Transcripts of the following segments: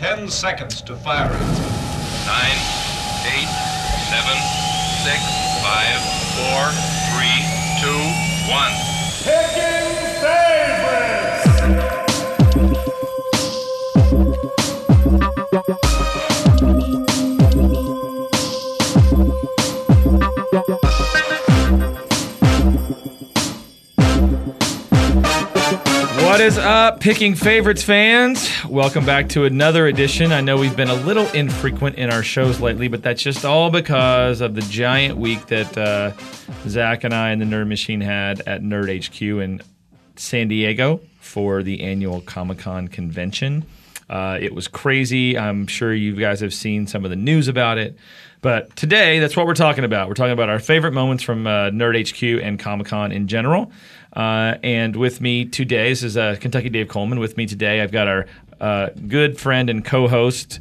Ten seconds to fire it. Nine, eight, seven, six, five, four, three, two, one. Picking favorites! What is up, picking favorites fans? Welcome back to another edition. I know we've been a little infrequent in our shows lately, but that's just all because of the giant week that uh, Zach and I and the Nerd Machine had at Nerd HQ in San Diego for the annual Comic Con convention. Uh, it was crazy. I'm sure you guys have seen some of the news about it. But today, that's what we're talking about. We're talking about our favorite moments from uh, Nerd HQ and Comic Con in general. Uh, and with me today, this is uh, Kentucky Dave Coleman. With me today, I've got our uh, good friend and co-host,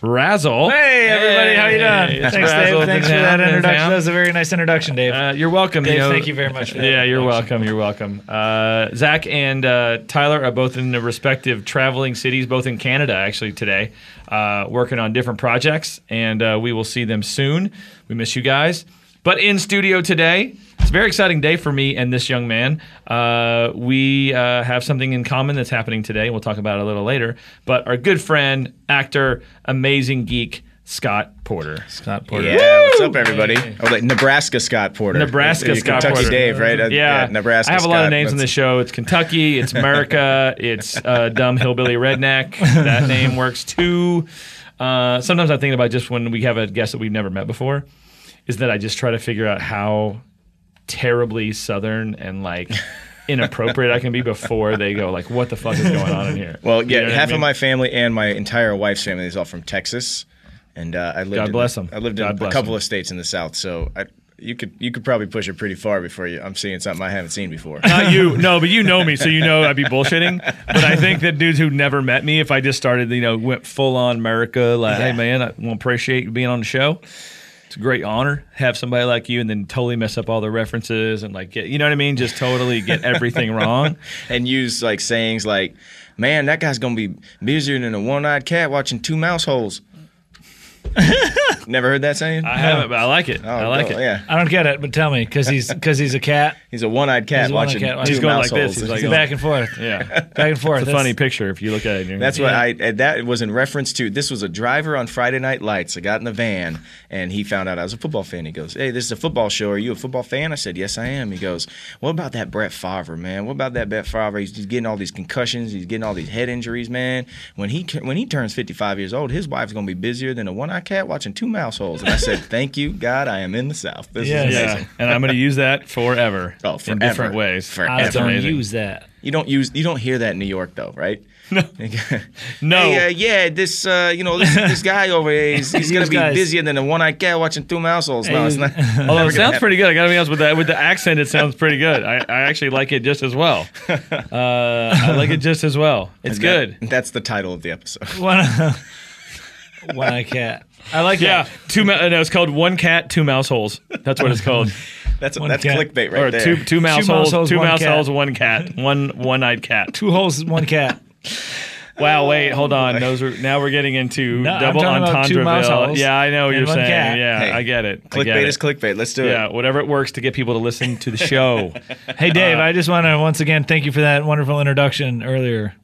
Razzle. Hey everybody, how you doing? it's Thanks, Razzle. Dave. Thanks for that introduction. That was a very nice introduction, Dave. Uh, you're welcome. Dave, you know- thank you very much for that Yeah, you're welcome. You're welcome. Uh, Zach and uh, Tyler are both in the respective traveling cities, both in Canada actually today, uh, working on different projects, and uh, we will see them soon. We miss you guys. But in studio today, it's a very exciting day for me and this young man. Uh, we uh, have something in common that's happening today. We'll talk about it a little later. But our good friend, actor, amazing geek, Scott Porter. Scott Porter. Yeah, what's up, everybody? Oh, like Nebraska Scott Porter. Nebraska You're Scott Kentucky Porter. Dave, right? Uh, Yeah, Nebraska. I have a lot Scott. of names on That's- this show. It's Kentucky, it's America, it's uh, dumb hillbilly redneck. That name works too. Uh, sometimes I'm thinking about just when we have a guest that we've never met before, is that I just try to figure out how terribly southern and like inappropriate I can be before they go like, what the fuck is going on in here? Well, You yeah, know what I half mean? of my family and my entire wife's family is all from Texas, and uh, I lived. God in- bless 'em. I lived God in a couple couple 'em. of states in the South, so I, you could you could probably push it pretty far before you. I'm seeing something I haven't seen before. Not you, no, but you know me, so you know I'd be bullshitting. But I think that dudes who never met me, if I just started, you know, went full on America, like, hey man, I want to appreciate you being on the show. It's a great honor have somebody like you, and then totally mess up all the references and like get, you know what I mean, just totally get everything wrong. and use like sayings like, "Man, that guy's gonna be busier than a one-eyed cat watching two mouse holes." Never heard that saying? I haven't, but I like it. Oh, I like no, it. Yeah, I don't get it, but tell me, because he's because he's a cat. he's a one-eyed cat He's a one-eyed watching cat two He's going like this. holes. He's like, He's oh. back and forth, Yeah, back and forth. it's a funny picture if you look at it. That's what I. That was in reference to. This was a driver on Friday Night Lights. I got in the van, and he found out I was a football fan. He goes, "Hey, this is a football show. Are you a football fan?" I said, "Yes, I am." He goes, "What about that Brett Favre, man? What about that Brett Favre? He's getting all these concussions. He's getting all these head injuries, man. When he when he turns 55 years old, his wife's gonna be busier than a one-eyed cat watching two mouse holes." And I said, "Thank you, God. I am in the South. This Yes. is yeah, amazing." and I'm going to use that forever. Oh, in different ways. Forever. I don't amazing. use that. You don't use. You don't hear that in New York, though, right? No. No. Hey, uh, yeah, this uh, you know this, this guy over here, he's, he's gonna be guys- busier than the one-eyed cat watching two mouse holes. No, it's not. Although it sounds pretty good. I gotta be honest with that. With the accent, it sounds pretty good. I, I actually like it just as well. Uh, I like it just as well. It's good. That- that's the title of the episode. One, one eye cat. I like Yeah, that. two. Ma- no, it's called one cat, two mouse holes. That's what it's called. That's One that's cat. clickbait right or there. two two mouse Two mouse holes, holes, two one mouse cat. holes, one cat, one one-eyed cat. Two holes, one cat. Wow, wait, hold on. Those are now we're getting into No, I'm double talking about two entendre. mouse holes Yeah, I know what and you're one saying. cat. Yeah, Hey, I get it. I clickbait get is it. clickbait. Let's do it. Yeah, it. whatever it works to get people to listen to the show. Hey, Dave, I just want to once again thank you for that wonderful introduction earlier.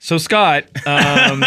So Scott, um,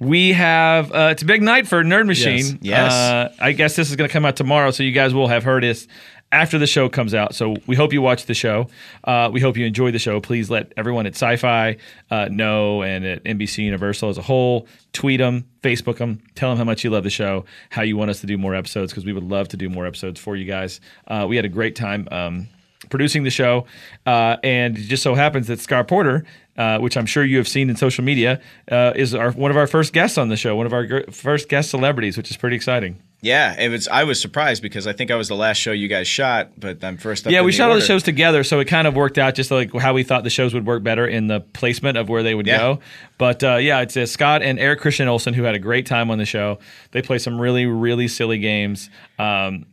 we have uh, it's a big night for Nerd Machine. Yes. Uh, I guess this is going to come out tomorrow, so you guys will have heard this after the show comes out. So we hope you watch the show. Uh, we hope you enjoy the show. Please let everyone at Sci-Fi uh, know, and at NBC Universal as a whole. Tweet them, Facebook them, tell them how much you love the show, how you want us to do more episodes, because we would love to do more episodes for you guys. Uh, we had a great time. Um, producing the show, uh, and it just so happens that Scott Porter, uh, which I'm sure you have seen in social media, uh, is our one of our first guests on the show, one of our gr- first guest celebrities, which is pretty exciting. Yeah, it was. I was surprised because I think I was the last show you guys shot, but I'm first. Up yeah, we shot all the shows together, so it kind of worked out just like how we thought the shows would work better in the placement of where they would Yeah. go. But uh, yeah, it's uh, Scott and Eric Christian Olsen who had a great time on the show. They play some really, really silly games. Um,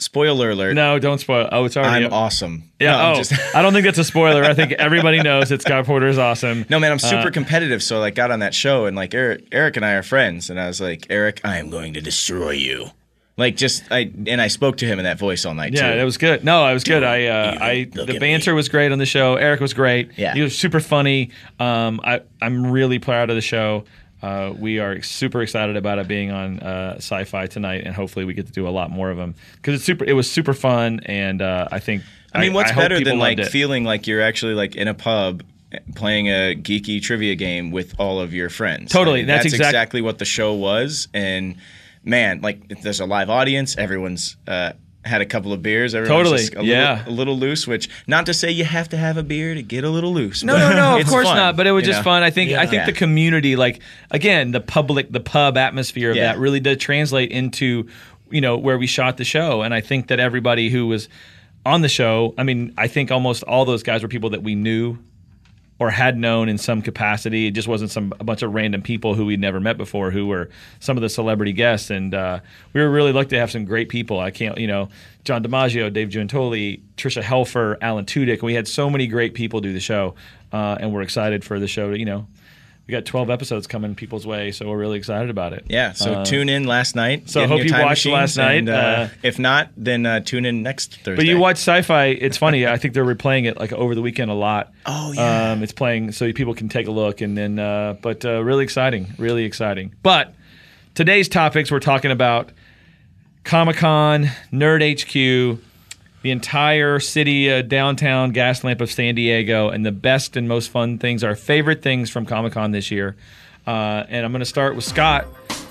spoiler alert. No, don't spoil. Oh, it's already. I'm up. awesome. Yeah. No, oh, just- I don't think that's a spoiler. I think everybody knows that Scott Porter is awesome. No man, I'm super Uh, competitive. So I like got on that show and like Eric, Eric and I are friends, and I was like, Eric, I am going to destroy you. Like just I and I spoke to him in that voice all night Yeah, too. that was good. No, I was good. I, uh, I, the banter me. was great on the show. Eric was great. Yeah. he was super funny. Um, I, I'm really proud of the show. Uh, we are super excited about it being on uh, Sci-Fi tonight, and hopefully we get to do a lot more of them because it's super. It was super fun, and uh, I think. I mean, what's hope better than like feeling like you're actually like in a pub playing a geeky trivia game with all of your friends? Totally, I mean, that's that's, exact- exactly what the show was. And man, like there's a live audience, everyone's uh, had a couple of beers. Everyone's Totally, just a yeah. little, a little loose. Which not to say you have to have a beer to get a little loose. No, no, no. Of course fun, not. But it was just know? fun. I think. I think Yeah. the community, like again, the public, the pub atmosphere of Yeah. that really did translate into, you know, where we shot the show. And I think that everybody who was on the show, I mean, I think almost all those guys were people that we knew or had known in some capacity. It just wasn't some a bunch of random people who we'd never met before who were some of the celebrity guests. And uh, we were really lucky to have some great people. I can't, you know, John DiMaggio, Dave Giuntoli, Tricia Helfer, Alan Tudyk. We had so many great people do the show, uh, and we're excited for the show. To, you know, we got 12 episodes coming people's way, so we're really excited about it. Yeah, so Uh, tune in last night. so hope you watched last night, and, uh, uh, if not, then uh, tune in next Thursday. But you watch sci-fi. It's funny. I think they're replaying it like over the weekend a lot. Oh, yeah. Um, it's playing so people can take a look, and then. Uh, but uh, really exciting, really exciting. But today's topics we're talking about Comic Con, Nerd HQ, the entire city, uh, downtown Gaslamp of San Diego, and the best and most fun things, our favorite things from Comic Con this year. Uh, and I'm going to start with Scott.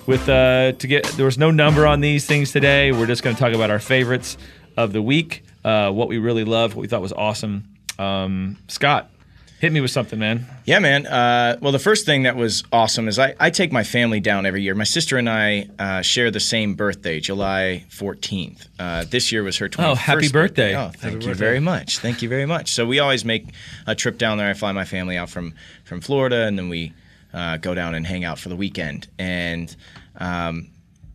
With uh, to get there was no number on these things today. We're just going to talk about our favorites of the week, uh, what we really loved, what we thought was awesome. Um, Scott, hit me with something, man. Yeah, man. Uh, well, the first thing that was awesome is I, I take my family down every year. My sister and I uh, share the same birthday, July 14th. Uh, this year was her 21st Oh, happy birthday. Oh, thank you very much. Thank you very much. So we always make a trip down there. I fly my family out from, from Florida, and then we uh, go down and hang out for the weekend. And um,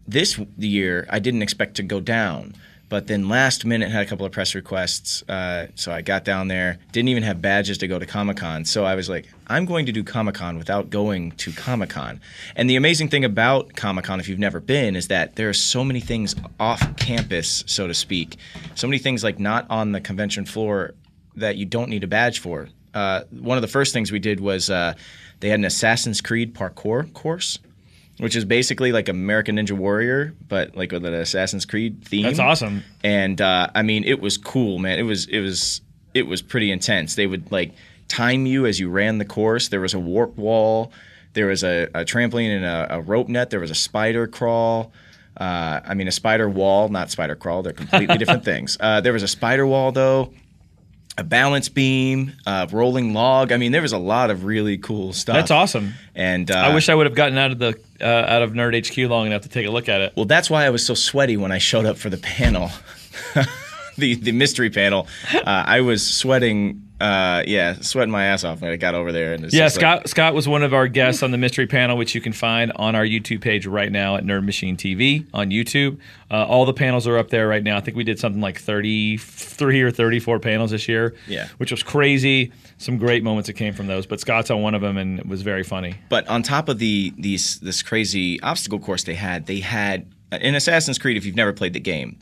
this year, I didn't expect to go down. But then last minute had a couple of press requests, uh, so I got down there. Didn't even have badges to go to Comic Con, so I was like, I'm going to do Comic Con without going to Comic Con. And the amazing thing about Comic Con, if you've never been, is that there are so many things off campus, so to speak. So many things like not on the convention floor that you don't need a badge for. Uh, one of the first things we did was uh, they had an Assassin's Creed parkour course, which is basically like American Ninja Warrior, but like with an Assassin's Creed theme. That's awesome. And uh, I mean, it was cool, man. It was it was it was pretty intense. They would like time you as you ran the course. There was a warp wall. There was a, a trampoline and a, a rope net. There was a spider crawl. Uh, I mean, a spider wall, not spider crawl. They're completely different things. Uh, there was a spider wall though a balance beam, a rolling log. I mean, there was a lot of really cool stuff. That's awesome. And uh, I wish I would have gotten out of the uh, out of Nerd HQ long enough to take a look at it. Well, that's why I was so sweaty when I showed up for the panel, the the mystery panel. Uh, I was sweating. Uh, yeah, sweating my ass off when I got over there. And it's Yeah, just like- Scott Scott was one of our guests on the mystery panel, which you can find on our YouTube page right now at Nerd Machine TV on YouTube. Uh, all the panels are up there right now. I think we did something like thirty three or thirty four panels this year. Yeah. which was crazy. Some great moments that came from those, but Scott's on one of them, and it was very funny. But on top of the these this crazy obstacle course they had, they had in Assassin's Creed. If you've never played the game,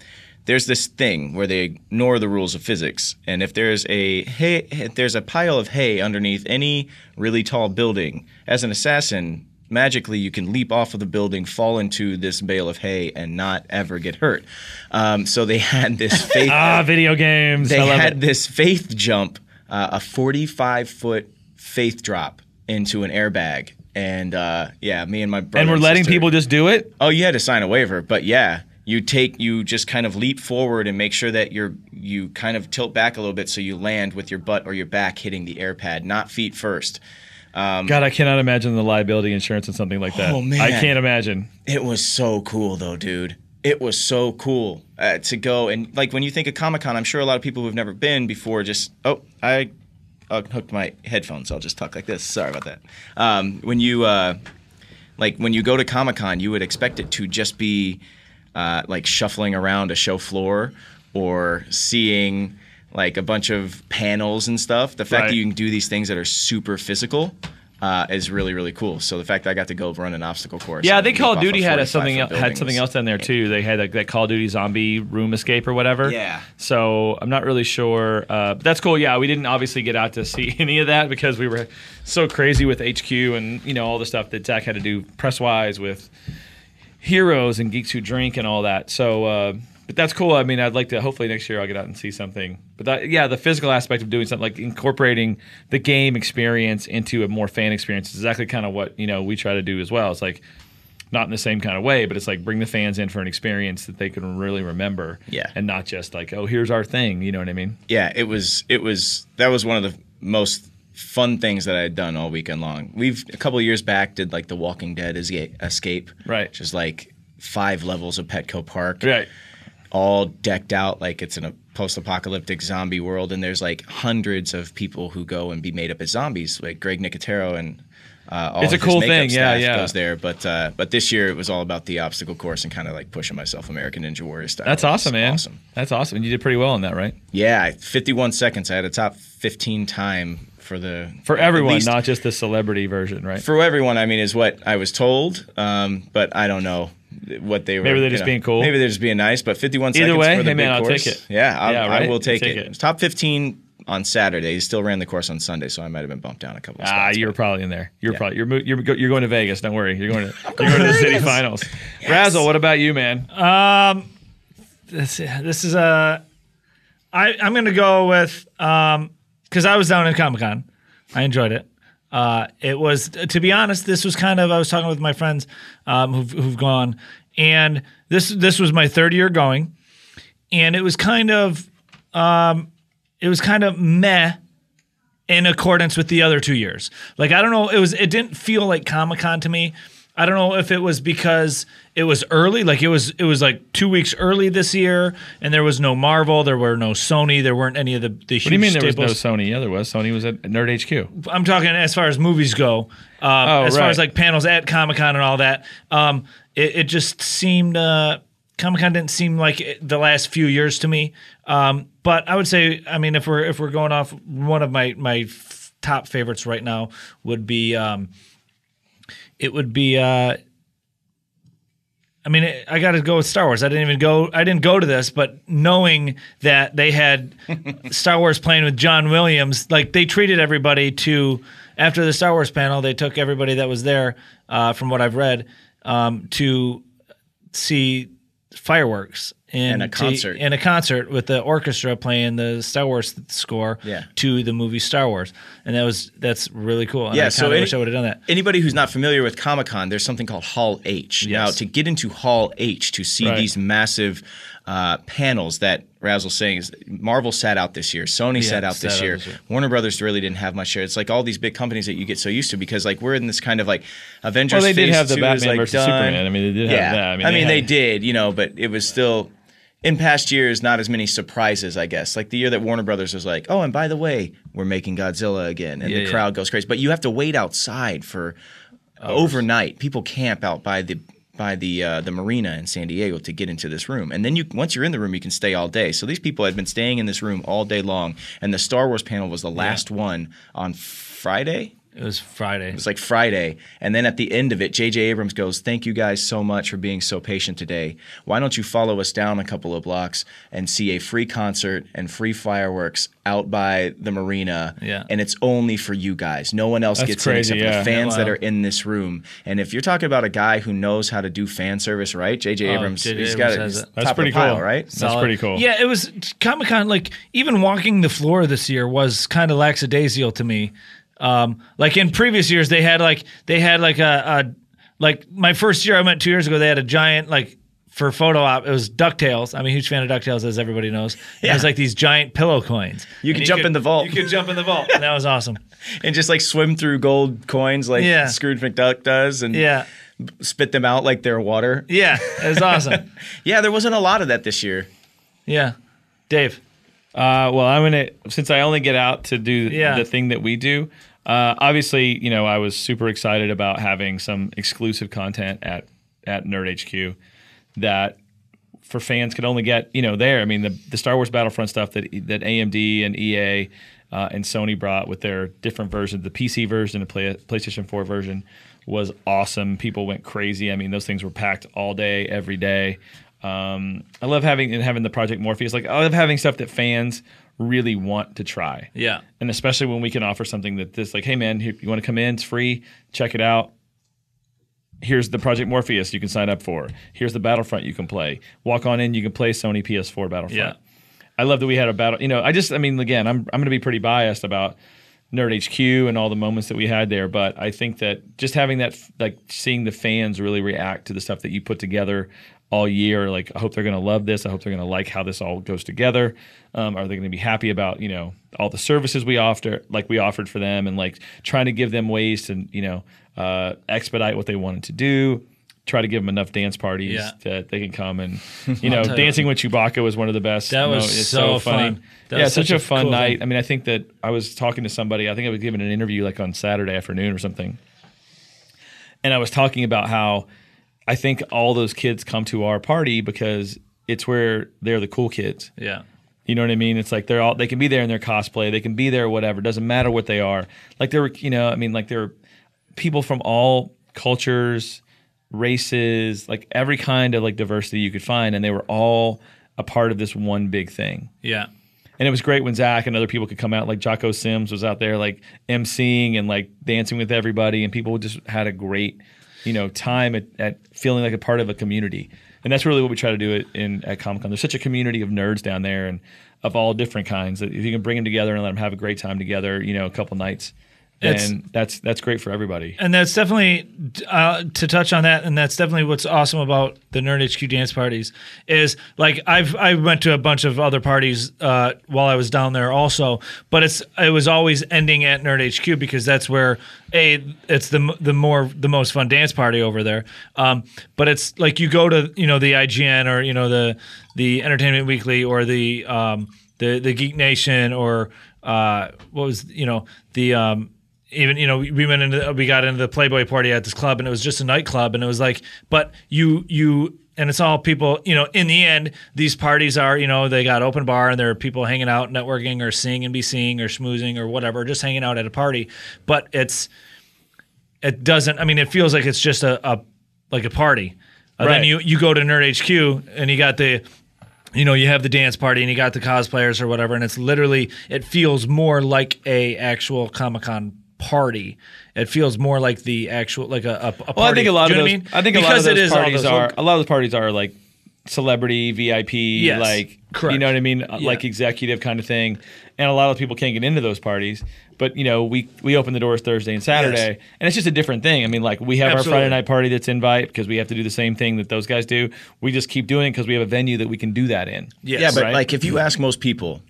there's this thing where they ignore the rules of physics, and if there's a hay, if there's a pile of hay underneath any really tall building, as an assassin. Magically, you can leap off of the building, fall into this bale of hay, and not ever get hurt. Um, so they had this faith. Ah, video games. they had it. this faith jump, uh, a 45 foot faith drop into an airbag. And uh, yeah, me and my brother. and we're letting sister- people just do it. Oh, you had to sign a waiver, but yeah, you take you just kind of leap forward and make sure that you're you kind of tilt back a little bit so you land with your butt or your back hitting the air pad, not feet first. God, I cannot imagine the liability insurance and something like that. Oh, man. I can't imagine. It was so cool though, dude. It was so cool uh, to go and like when you think of Comic Con, I'm sure a lot of people who've never been before just oh I unhooked my headphones. I'll just talk like this. Sorry about that. Um, when you uh, like when you go to Comic Con, you would expect it to just be uh, like shuffling around a show floor or seeing like a bunch of panels and stuff. The fact Right. that you can do these things that are super physical. Uh, is really really cool. So the fact that I got to go run an obstacle course. Yeah, I think Call of Duty had a something foot had something else down there too. They had like that Call of Duty zombie room escape or whatever. Yeah. So I'm not really sure. Uh, but that's cool. Yeah, we didn't obviously get out to see any of that because we were so crazy with HQ and you know all the stuff that Zach had to do press wise with heroes and geeks who drink and all that. So. Uh, but that's cool. I mean, I'd like to. Hopefully next year I'll get out and see something. But that, yeah, the physical aspect of doing something like incorporating the game experience into a more fan experience is exactly kind of what you know we try to do as well. It's like not in the same kind of way, but it's like bring the fans in for an experience that they can really remember. Yeah. And not just like, oh, here's our thing. You know what I mean? yeah, it was it was that was one of the most fun things that I had done all weekend long. We've a couple of years back did like the Walking Dead escape, escape Right. Which is like five levels of Petco Park, Right. all decked out like it's in a post-apocalyptic zombie world, and there's like hundreds of people who go and be made up as zombies, like Greg Nicotero and. Uh, all It's a cool thing, yeah, yeah. Goes there, but uh, but this year it was all about the obstacle course and kind of like pushing myself American Ninja Warrior style. That's awesome, man. Awesome. That's awesome. And you did pretty well in that, right? Yeah, 51 seconds. I had a top 15 time for the For everyone, least- not just the celebrity version, right? for everyone. I mean, is what I was told. Um, but I don't know what they were. Maybe they're just know, being cool. Maybe they're just being nice. But 51 Either seconds way, for the hey, man, big I'll course. take it. Yeah, I, Yeah, I will take, Take it. it. Top 15 on Saturday. He still ran the course on Sunday, so I might have been bumped down a couple. Of spots, Ah, you're probably in there. You're Yeah. probably you're, you're you're going to Vegas. Don't worry. You're going to you're going to the city finals. Razzle, what about you, man? Um, this this is a I I'm gonna go with um because I was down in Comic Con, I enjoyed it. Uh, it was to be honest, this was kind of I was talking with my friends um, who've who've gone, and this this was my third year going, and it was kind of um it was kind of meh in accordance with the other two years. Like I don't know, it was it didn't feel like Comic Con to me. I don't know if it was because it was early, like it was it was like two weeks early this year, and there was no Marvel, there were no Sony, there weren't any of the the What do you mean there was no. Sony? Yeah, there was. Sony was at Nerd HQ. I'm talking as far as movies go, um, Oh, as far as like panels at Comic Con and all that. Um, it, it just seemed uh, Comic Con didn't seem like it, the last few years to me. Um, but I would say, I mean, if we're if we're going off, one of my my f- top favorites right now would be um, it would be. Uh, I mean, I got to go with Star Wars. I didn't even go. I didn't go to this, but knowing that they had Star Wars playing with John Williams, like they treated everybody to. After the Star Wars panel, they took everybody that was there, uh, from what I've read, um, to see fireworks And a to- concert. and a concert with the orchestra playing the Star Wars score Yeah. to the movie Star Wars, and that was that's really cool. And Yeah, I so any- wish I would have done that. Anybody who's not familiar with Comic Con, there's something called Hall H. Now, to get into Hall H to see Right. these massive uh, panels that Razzle's saying is Marvel sat out this year, Sony Yeah, sat out sat this out year, this year. Warner Brothers really didn't have much share. It's like all these big companies that you get so used to because like we're in this kind of like Avengers. Well, they did have the Batman like, versus. Superman. I mean, they did have yeah. that. I mean, they they had- did, you know, but it was still in past years not as many surprises, I guess. Like the year that Warner Brothers was like, "Oh, and by the way, we're making Godzilla again," and Yeah, the yeah. crowd goes crazy. But you have to wait outside for overnight. People camp out by the by the uh, the marina in San Diego to get into this room, and then you once you're in the room, you can stay all day. So these people had been staying in this room all day long, and the Star Wars panel was the last one on Friday. It was Friday. It was like Friday, and then at the end of it, J.J. Abrams goes, "Thank you guys so much for being so patient today. Why don't you follow us down a couple of blocks and see a free concert and free fireworks out by the marina? Yeah. and it's only for you guys. No one else That's gets crazy, in except yeah. the fans Yeah, that are in this room. And if you're talking about a guy who knows how to do fan service, right? J.J. Oh, Abrams, J.J. he's Abrams got it. he's. That's top of pretty the pile, cool. right? That's pretty cool. Yeah, it was Comic Con. Like even walking the floor this year was kind of lackadaisical to me. Um, like in previous years, they had like they had like a, a like my first year I went two years ago. They had a giant like for photo op. It was Ducktales. I'm a huge fan of Ducktales, as everybody knows. And It was like these giant pillow coins. You And could jump in the vault. You could jump in the vault, and that was awesome. And just like swim through gold coins like Yeah. Scrooge McDuck does, and Yeah, spit them out like they're water. yeah, it was awesome. Yeah, there wasn't a lot of that this year. Yeah, Dave. Uh, well, I'm gonna since I only get out to do Yeah. the thing that we do. Uh, obviously, you know, I was super excited about having some exclusive content at at Nerd HQ that for fans could only get you know there. I mean the the Star Wars Battlefront stuff that that AMD and EA uh, and Sony brought with their different versions, the PC version, the play, PlayStation 4 version was awesome. People went crazy. I mean those things were packed all day, every day. Um, I love having and having the Project Morpheus. Like I love having stuff that fans really want to try. Yeah. And especially when we can offer something that this like, hey man, here, you want to come in? It's free. Check it out. Here's the Project Morpheus you can sign up for. Here's the Battlefront you can play. Walk on in, you can play Sony PS4 Battlefront. Yeah. I love that we had a battle. You know, I just, I mean, again, I'm I'm going to be pretty biased about Nerd HQ and all the moments that we had there, but I think that just having that, like, seeing the fans really react to the stuff that you put together all year. Like, I hope they're going to love this. I hope they're going to like how this all goes together. Um, are they going to be happy about you know all the services we offer, like we offered for them, and like trying to give them ways to you know uh, expedite what they wanted to do. Try to give them enough dance parties Yeah. that they can come and you know, you dancing with Chewbacca was one of the best. That you know, was it's so fun. That yeah, was such, such a a fun cool night. thing. I mean, I think that I was talking to somebody. I think I was giving an interview like on Saturday afternoon or something, and I was talking about how I think all those kids come to our party because it's where they're the cool kids. Yeah. You know what I mean? It's like they're all they can be there in their cosplay, they can be there whatever. Doesn't matter what they are. Like there were, you know, I mean, like there are people from all cultures, races, like every kind of like diversity you could find, and they were all a part of this one big thing. Yeah. And it was great when Zach and other people could come out, like Jocko Sims was out there, like emceeing and like dancing with everybody, and people just had a great, you know, time at, at feeling like a part of a community. And that's really what we try to do in at Comic Con. There's such a community of nerds down there, and of all different kinds. That if you can bring them together and let them have a great time together, you know, a couple nights, and that's that's great for everybody. and that's definitely uh, to touch on that, and that's definitely what's awesome about the Nerd HQ dance parties is like I've I went to a bunch of other parties uh, while I was down there also, but it's it was always ending at Nerd HQ because that's where a it's the the more the most fun dance party over there. Um, but it's like you go to you know the IGN or you know the the Entertainment Weekly or the um, the the Geek Nation or uh, what was you know the um, even you know we we went into we got into the Playboy party at this club and it was just a nightclub and it was like but you you and it's all people you know in the end these parties are you know they got open bar and there are people hanging out networking or seeing and be seeing or schmoozing or whatever just hanging out at a party but it's it doesn't i mean it feels like it's just a, a like a party Uh, then Right. you you go to nerd hq and you got the you know you have the dance party and you got the cosplayers or whatever and it's literally it feels more like a actual comic-con party it feels more like the actual like a, a, a party. Well, I think a lot of those. know what I I, mean? think a lot of Because those parties those are. look- a lot of those parties are like celebrity VIP, Yes, like correct. you know what I mean, uh, Yeah. like executive kind of thing. And a lot of people can't get into those parties. But you know, we we open the doors Thursday and Saturday, and it's just a different thing. I mean, like we have Absolutely. our Friday night party that's invite because we have to do the same thing that those guys do. We just keep doing it because we have a venue that we can do that in. Yes. yeah, but right? like if you ask most people,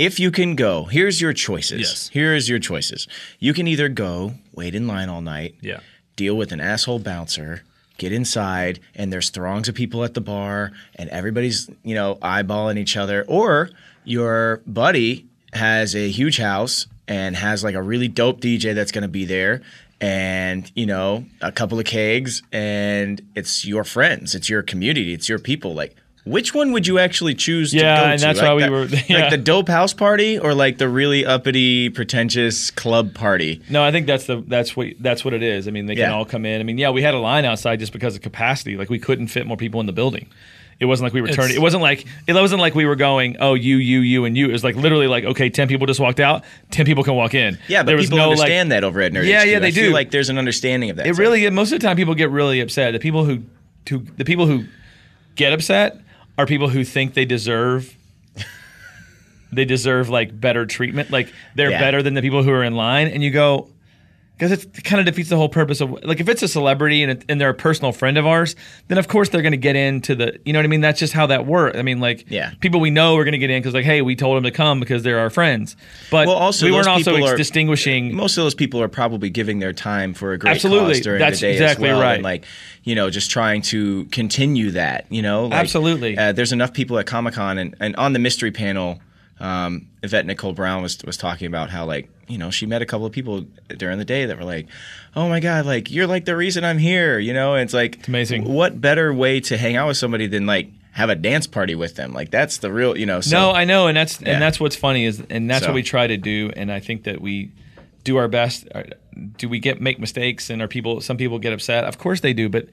if you can go, here's your choices. Yes. Here's your choices. You can either go wait in line all night. Yeah. Deal with an asshole bouncer. Get inside, and there's throngs of people at the bar, and everybody's you know eyeballing each other. Or your buddy has a huge house and has like a really dope DJ that's going to be there, and you know a couple of kegs, and it's your friends, it's your community, it's your people. Like, which one would you actually choose? to Yeah, go and to? that's Like why we that- were- yeah. like the dope house party, or like the really uppity, pretentious club party. No, I think that's the that's what that's what it is. I mean, they can all come in. I mean, yeah, we had a line outside just because of capacity. Like we couldn't fit more people in the building. It wasn't like we were It's- turning. It wasn't like it wasn't like we were going. Oh, you, you, you, and you. It was like literally like okay, ten people just walked out. Ten people can walk in. Yeah, but there was people no like. understand that over at Nerd Yeah, HQ. yeah, they I feel do. like there's an understanding of that. It It's like- really most of the time people get really upset. The people who, who the people who get upset are people who think they deserve. They deserve like better treatment. Like they're Yeah. better than the people who are in line, and you go, because it kind of defeats the whole purpose of like if it's a celebrity and, it, and they're a personal friend of ours, then of course they're going to get into the you know what I mean. That's just how that works. I mean, like Yeah. people we know are going to get in because like hey, we told them to come because they're our friends. But Well, also, we weren't also ex- are- distinguishing. most of those people are probably giving their time for a great Absolutely. cause during That's the day exactly as well, right. and like you know, just trying to continue that. You know, like, Absolutely. Uh, there's enough people at Comic Con and, and on the mystery panel. Um, Yvette Nicole Brown was was talking about how like you know she met a couple of people during the day that were like, oh my god, like you're like the reason I'm here. You know, and it's like amazing. What better way to hang out with somebody than like have a dance party with them. Like that's the real, you know. So, no, I know, and that's Yeah. and that's what's funny is, and that's So- what we try to do, and I think that we do our best. Uh, Do we get make mistakes, and are people? Some people get upset. Of course they do, but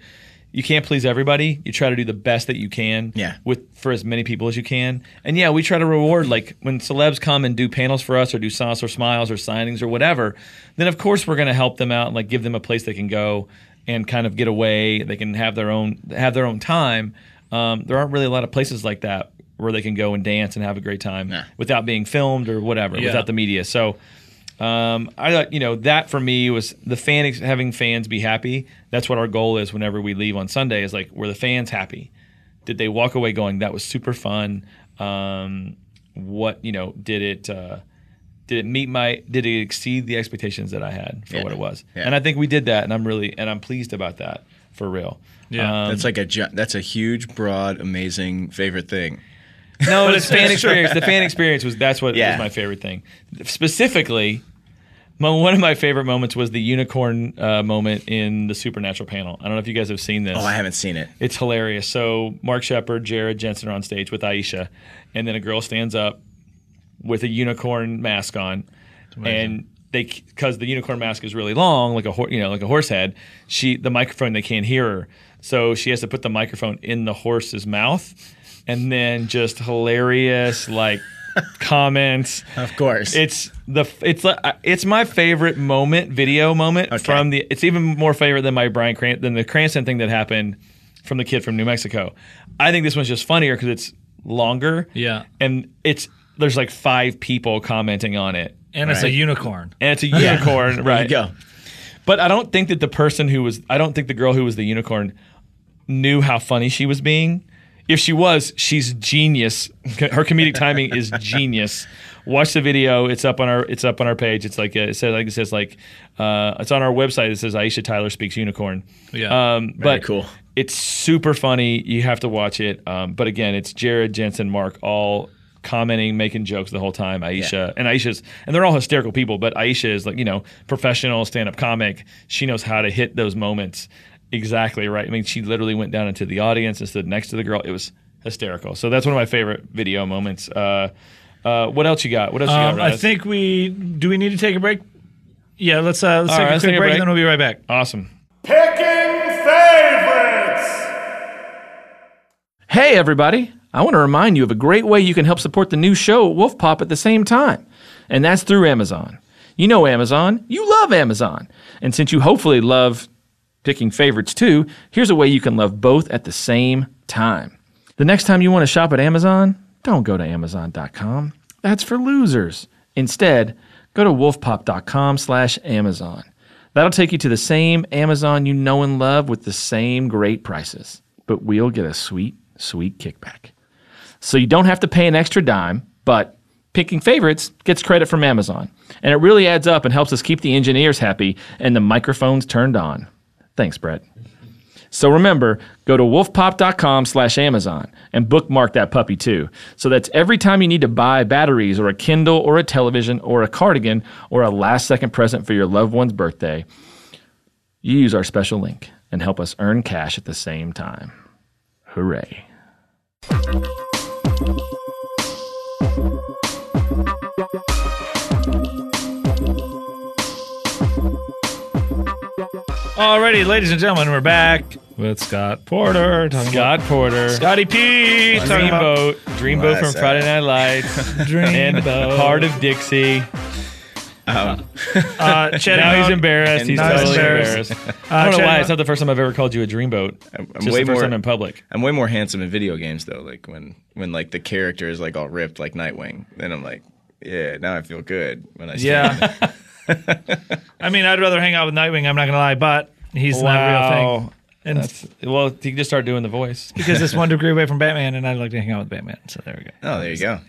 you can't please everybody. You try to do the best that you can, Yeah. with for as many people as you can. And yeah, we try to reward like when celebs come and do panels for us, or do sauce or smiles or signings or whatever. Then of course we're going to help them out and like give them a place they can go and kind of get away. They can have their own have their own time. Um, there aren't really a lot of places like that where they can go and dance and have a great time without being filmed or whatever, Yeah. without the media. So, um, I thought you know that for me was the fan ex- having fans be happy. That's what our goal is whenever we leave on Sunday. Is like were the fans happy? Did they walk away going that was super fun? Um, what you know did it? Uh, did it meet my? Did it exceed the expectations that I had for Yeah. what it was? Yeah. And I think we did that, and I'm really and I'm pleased about that for real. Yeah. Um, that's like a that's a huge, broad, amazing favorite thing. No, it's it's- fan experience. The fan experience was that's what Yeah. was my favorite thing. Specifically, my, one of my favorite moments was the unicorn uh, moment in the Supernatural panel. I don't know if you guys have seen this. Oh, I haven't seen it. It's hilarious. So Mark Sheppard, Jared Jensen are on stage with Aisha, and then a girl stands up with a unicorn mask on, and they because the unicorn mask is really long, like a hor- you know like a horse head. She the microphone they can't hear her, so she has to put the microphone in the horse's mouth, and then just hilarious like comments. Of course. It's the it's like uh, it's my favorite moment, video moment Okay. from the. It's even more favorite than my Brian Cran- than the Cranston thing that happened from the kid from New Mexico. I think this one's just funnier because it's longer. Yeah. and it's there's like five people commenting on it, And it's a unicorn. and it's a unicorn, There right? you go. But I don't think that the person who was, I don't think the girl who was the unicorn knew how funny she was being. If she was, she's genius. Her comedic timing is genius. Watch the video. It's up on our. It's up on our page. It's like uh, it says like it says like uh, it's on our website. It says Aisha Tyler speaks unicorn. Yeah. Um, Very but cool. It's super funny. You have to watch it. Um, but again, it's Jared Jensen, Mark, all commenting, making jokes the whole time. Aisha Yeah. and Aisha's, and they're all hysterical people. But Aisha is like you know professional stand-up comic. She knows how to hit those moments exactly right. I mean, she literally went down into the audience and stood next to the girl. It was hysterical. So that's one of my favorite video moments. Uh, uh, what else you got? What else you got? Um, I think we do. We need to take a break. Yeah, let's uh, let's All take right, a let's quick take a break, break. and then we'll be right back. awesome. Picking favorites. Hey, everybody. I want to remind you of a great way you can help support the new show, Wolfpop, at the same time, and that's through Amazon. You know Amazon. You love Amazon. And since you hopefully love picking favorites too, here's a way you can love both at the same time. The next time you want to shop at Amazon, don't go to Amazon.com. That's for losers. Instead, go to wolfpop.com slash Amazon. That'll take you to the same Amazon you know and love with the same great prices. But we'll get a sweet, sweet kickback. So you don't have to pay an extra dime, but picking favorites gets credit from Amazon. And it really adds up and helps us keep the engineers happy and the microphones turned on. Thanks, Brett. So remember, go to wolfpop.com slash Amazon and bookmark that puppy too. So that's every time you need to buy batteries or a Kindle or a television or a cardigan or a last second present for your loved one's birthday, you use our special link and help us earn cash at the same time. Hooray. Alrighty, ladies and gentlemen, we're back with Scott Porter. Talking Scott Porter. Scotty P. Talking about Dreamboat, Dreamboat from What's Friday? Night Lights, and Dreamboat. Hart of Dixie. uh, chatting Now he's embarrassed. He's now totally embarrassed. embarrassed. Uh, I don't know chatting why. It's not the first time I've ever called you a Dreamboat. I'm, I'm Just way the first more. time in public. I'm way more handsome in video games though. Like when when like the character is like all ripped like Nightwing. Then I'm like, yeah, now I feel good when I. stand Yeah. I mean, I'd rather hang out with Nightwing. I'm not gonna lie, but he's not a real thing. And That's, well, you can just start doing the voice. because it's one degree away from Batman, and I like to hang out with Batman. So there we go. Oh, there you go.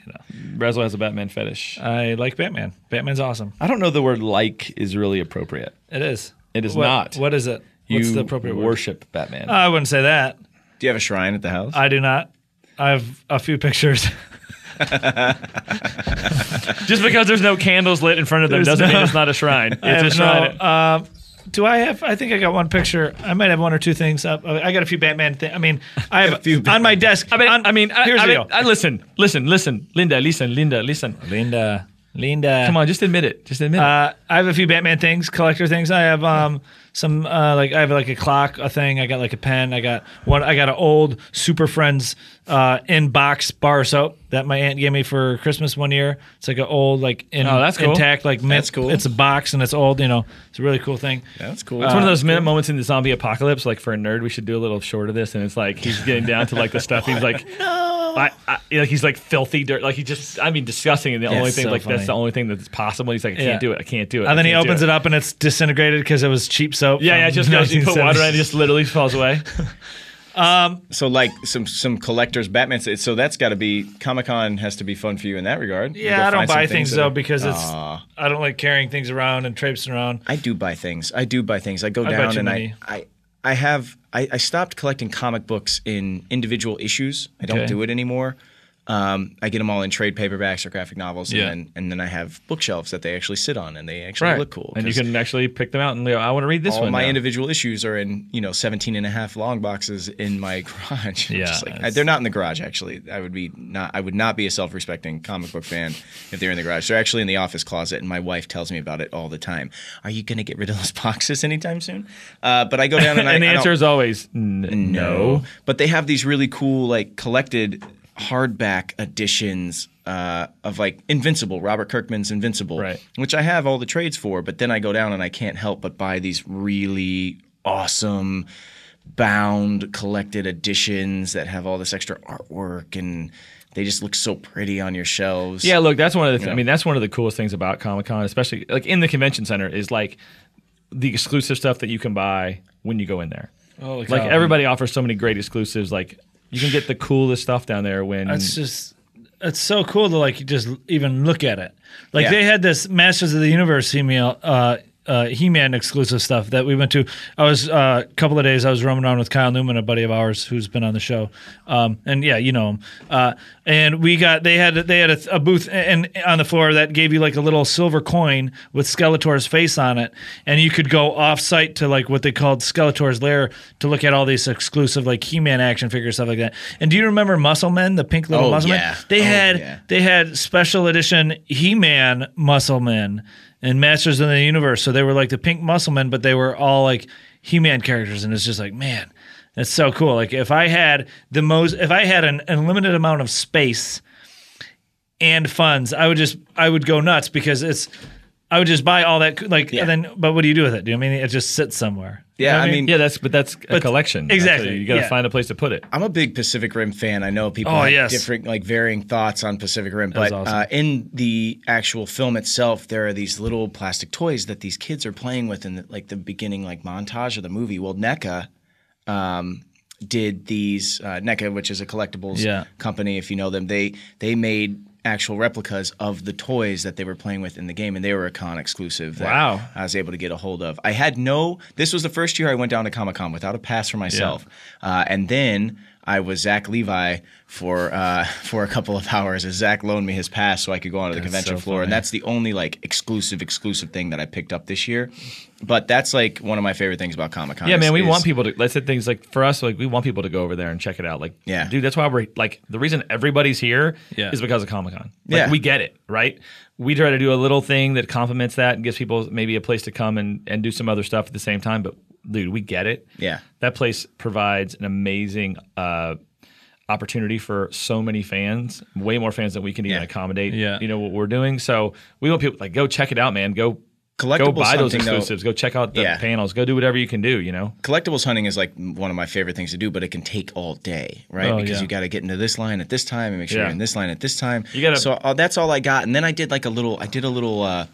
Breslow has a Batman fetish. I like Batman. Batman's awesome. I don't know the word like is really appropriate. It is. It is What- not. What is it? What's the appropriate word? worship Batman. I wouldn't say that. Do you have a shrine at the house? I do not. I have a few pictures. just because there's no candles lit in front of them There's doesn't no- mean it's not a shrine. It's a shrine. no, uh, do I have? I think I got one picture. I might have one or two things up. I got a few Batman things. I mean, I have a few on my desk. I mean, on- I mean, I, here's I the mean, deal. I, listen, listen, listen, Linda, listen, Linda, listen. Linda, Linda. Come on, just admit it. Just admit it. Uh, I have a few Batman things, collector things. I have um some uh, like I have like a clock, a thing. I got like a pen. I got one. I got an old Super Friends uh, in box bar soap that my aunt gave me for Christmas one year. It's like an old like in, Oh, that's cool. intact like mint. That's cool. It's a box and it's old. You know, it's a really cool thing. Yeah, That's cool. It's one of those minute moments in the zombie apocalypse. Like for a nerd, we should do a little short of this, and it's like he's getting down to like the stuff. He's like, I, I, like he's like filthy dirt. Like he just, I mean, disgusting. And the only thing, so like funny. that's the only thing that's possible. He's like, I can't Yeah. do it. I can't do it. And then he opens it up and it's disintegrated because it was cheap soap. Yeah, yeah. It just goes. You put water in, it just literally falls away. Um, so like some some collectors Batman. So that's got to be Comic Con has to be fun for you in that regard. Yeah, I don't buy things that though because it's Aw. I don't like carrying things around and traipsing around. I do buy things. I do buy things. I go I down you and many. I, I I have I, I stopped collecting comic books in individual issues. I don't Okay. do it anymore. Um, I get them all in trade paperbacks or graphic novels, Yeah. and then and then I have bookshelves that they actually sit on and they actually look cool. And you can actually pick them out and go, I want to read this all one. my now. individual issues are in you know 17 and a half long boxes in my garage. Yeah, like- it's- they're not in the garage actually. I would be not. I would not be a self-respecting comic book fan if they're in the garage. They're actually in the office closet, and my wife tells me about it all the time. Are you going to get rid of those boxes anytime soon? Uh, but I go down and, and the I don't- answer is always n- no. but they have these really cool like collected hardback editions uh, of like Invincible, Robert Kirkman's Invincible, Right. which I have all the trades for. But then I go down and I can't help but buy these really awesome bound collected editions that have all this extra artwork and they just look so pretty on your shelves. Yeah, look, that's one of the. Th- Yeah. I mean, that's one of the coolest things about Comic Con, especially like in the convention center, is like the exclusive stuff that you can buy when you go in there. Holy Like everybody offers so many great exclusives. Like you can get the coolest stuff down there when. It's just it's so cool to like just even look at it. Like Yeah. they had this Masters of the Universe email uh uh, He-Man exclusive stuff that we went to. I was uh, a couple of days. I was roaming around with Kyle Newman, a buddy of ours who's been on the show, um, and yeah, you know him. Uh, and we got they had they had a, a booth and on the floor that gave you like a little silver coin with Skeletor's face on it, and you could go off site to like what they called Skeletor's lair to look at all these exclusive like He-Man action figures stuff like that. And do you remember Muscle Men, the pink little Oh, Muscle yeah. Men? They Oh, had yeah. they had special edition He-Man Muscle Men and Masters of the Universe. So they were like the pink Muscle Men, but they were all like He-Man characters, and it's just like man. That's so cool. Like if I had the most, if I had an unlimited amount of space and funds, I would just, I would go nuts because it's, I would just buy all that. Like, Yeah. and then, but what do you do with it? Do you know I mean it just sits somewhere? You Yeah, know I mean- yeah, that's but that's a But- collection. exactly, Actually. You got to yeah. find a place to put it. I'm a big Pacific Rim fan. I know people Oh, have yes. different, like, varying thoughts on Pacific Rim, was but awesome. uh, in the actual film itself, there are these little plastic toys that these kids are playing with in the, like the beginning, like montage of the movie. Well, NECA um, did these uh, NECA, which is a collectibles Yeah. company. If you know them, they they made actual replicas of the toys that they were playing with in the game, and they were a con exclusive. That Wow. I was able to get a hold of. I had no. This was the first year I went down to Comic Con without a pass for myself, uh, and then I was Zach Levi for uh, for a couple of hours. As Zach loaned me his pass so I could go onto the convention so floor, and that's the only like exclusive exclusive thing that I picked up this year. But that's like one of my favorite things about Comic Con. Yeah, man, we is- want people to. Let's say things like for us, like we want people to go over there and check it out. Like, Yeah. dude, that's why we're like the reason everybody's here Yeah. is because of Comic Con. Like, Yeah. we get it, right? We try to do a little thing that complements that and gives people maybe a place to come and and do some other stuff at the same time. But dude, we get it. Yeah. that place provides an amazing. uh Opportunity for so many fans, way more fans than we can even Yeah. accommodate. Yeah. you know what we're doing. So we want people like go check it out, man. Go go Collectibles buy those hunting, though- exclusives. Go check out the Yeah. panels. Go do whatever you can do. You know. collectibles hunting is like one of my favorite things to do, but it can take all day, right? Oh, because yeah. you got to get into this line at this time and make sure Yeah. you're in this line at this time. You gotta- So uh, that's all I got, and then I did like a little. I did a little. Uh,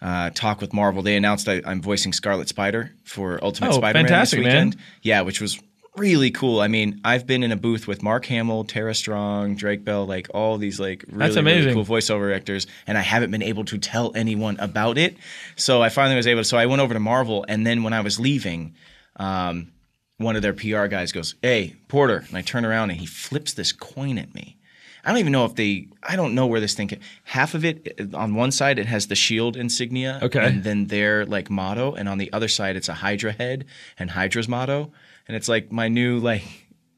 uh, talk with Marvel. They announced I, I'm voicing Scarlet Spider for Ultimate Oh, Spider-Man fantastic, this man. weekend. Yeah, which was really cool. I mean, I've been in a booth with Mark Hamill, Tara Strong, Drake Bell, like all these like really, That's amazing. really cool voiceover actors, and I haven't been able to tell anyone about it. So I finally was able to. So I went over to Marvel, and then when I was leaving, um, one of their PR guys goes, "Hey, Porter," and I turn around and he flips this coin at me. I don't even know if they. I don't know where this thing. Can, half of it on one side it has the shield insignia, Okay. and then their like motto, and on the other side it's a Hydra head and Hydra's motto, and it's like my new like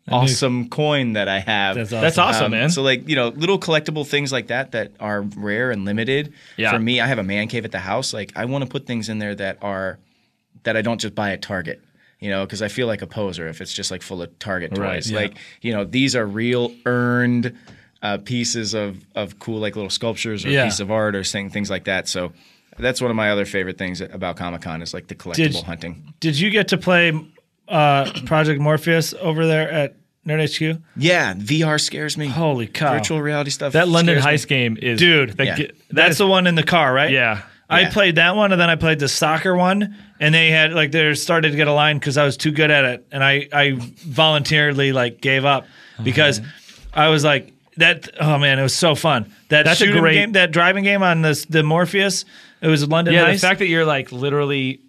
awesome coin that I have. That's awesome. That's awesome, Um, man. So like you know, little collectible things like that that are rare and limited. Yeah. For me, I have a man cave at the house. Like I want to put things in there that are that I don't just buy at Target. You know, because I feel like a poser if it's just like full of Target toys. Right, yeah. Like you know, these are real earned uh, pieces of of cool like little sculptures or Yeah. pieces of art or thing, things like that. So. That's one of my other favorite things about Comic Con is like the collectible Did- hunting. Did you get to play uh, Project Morpheus over there at Nerd HQ? Yeah, VR scares me. Holy cow. Virtual reality stuff. That London scares me. Heist game is Dude, the Yeah. ge- That's the one in the car, right? yeah. I Yeah. played that one, and then I played the soccer one, and they had like they started to get a line because I was too good at it, and I I voluntarily like gave up because I was like that. Oh man, it was so fun. That That's a shooting great- game, that driving game on this the Morpheus. It was London Yeah, the fact that you're like literally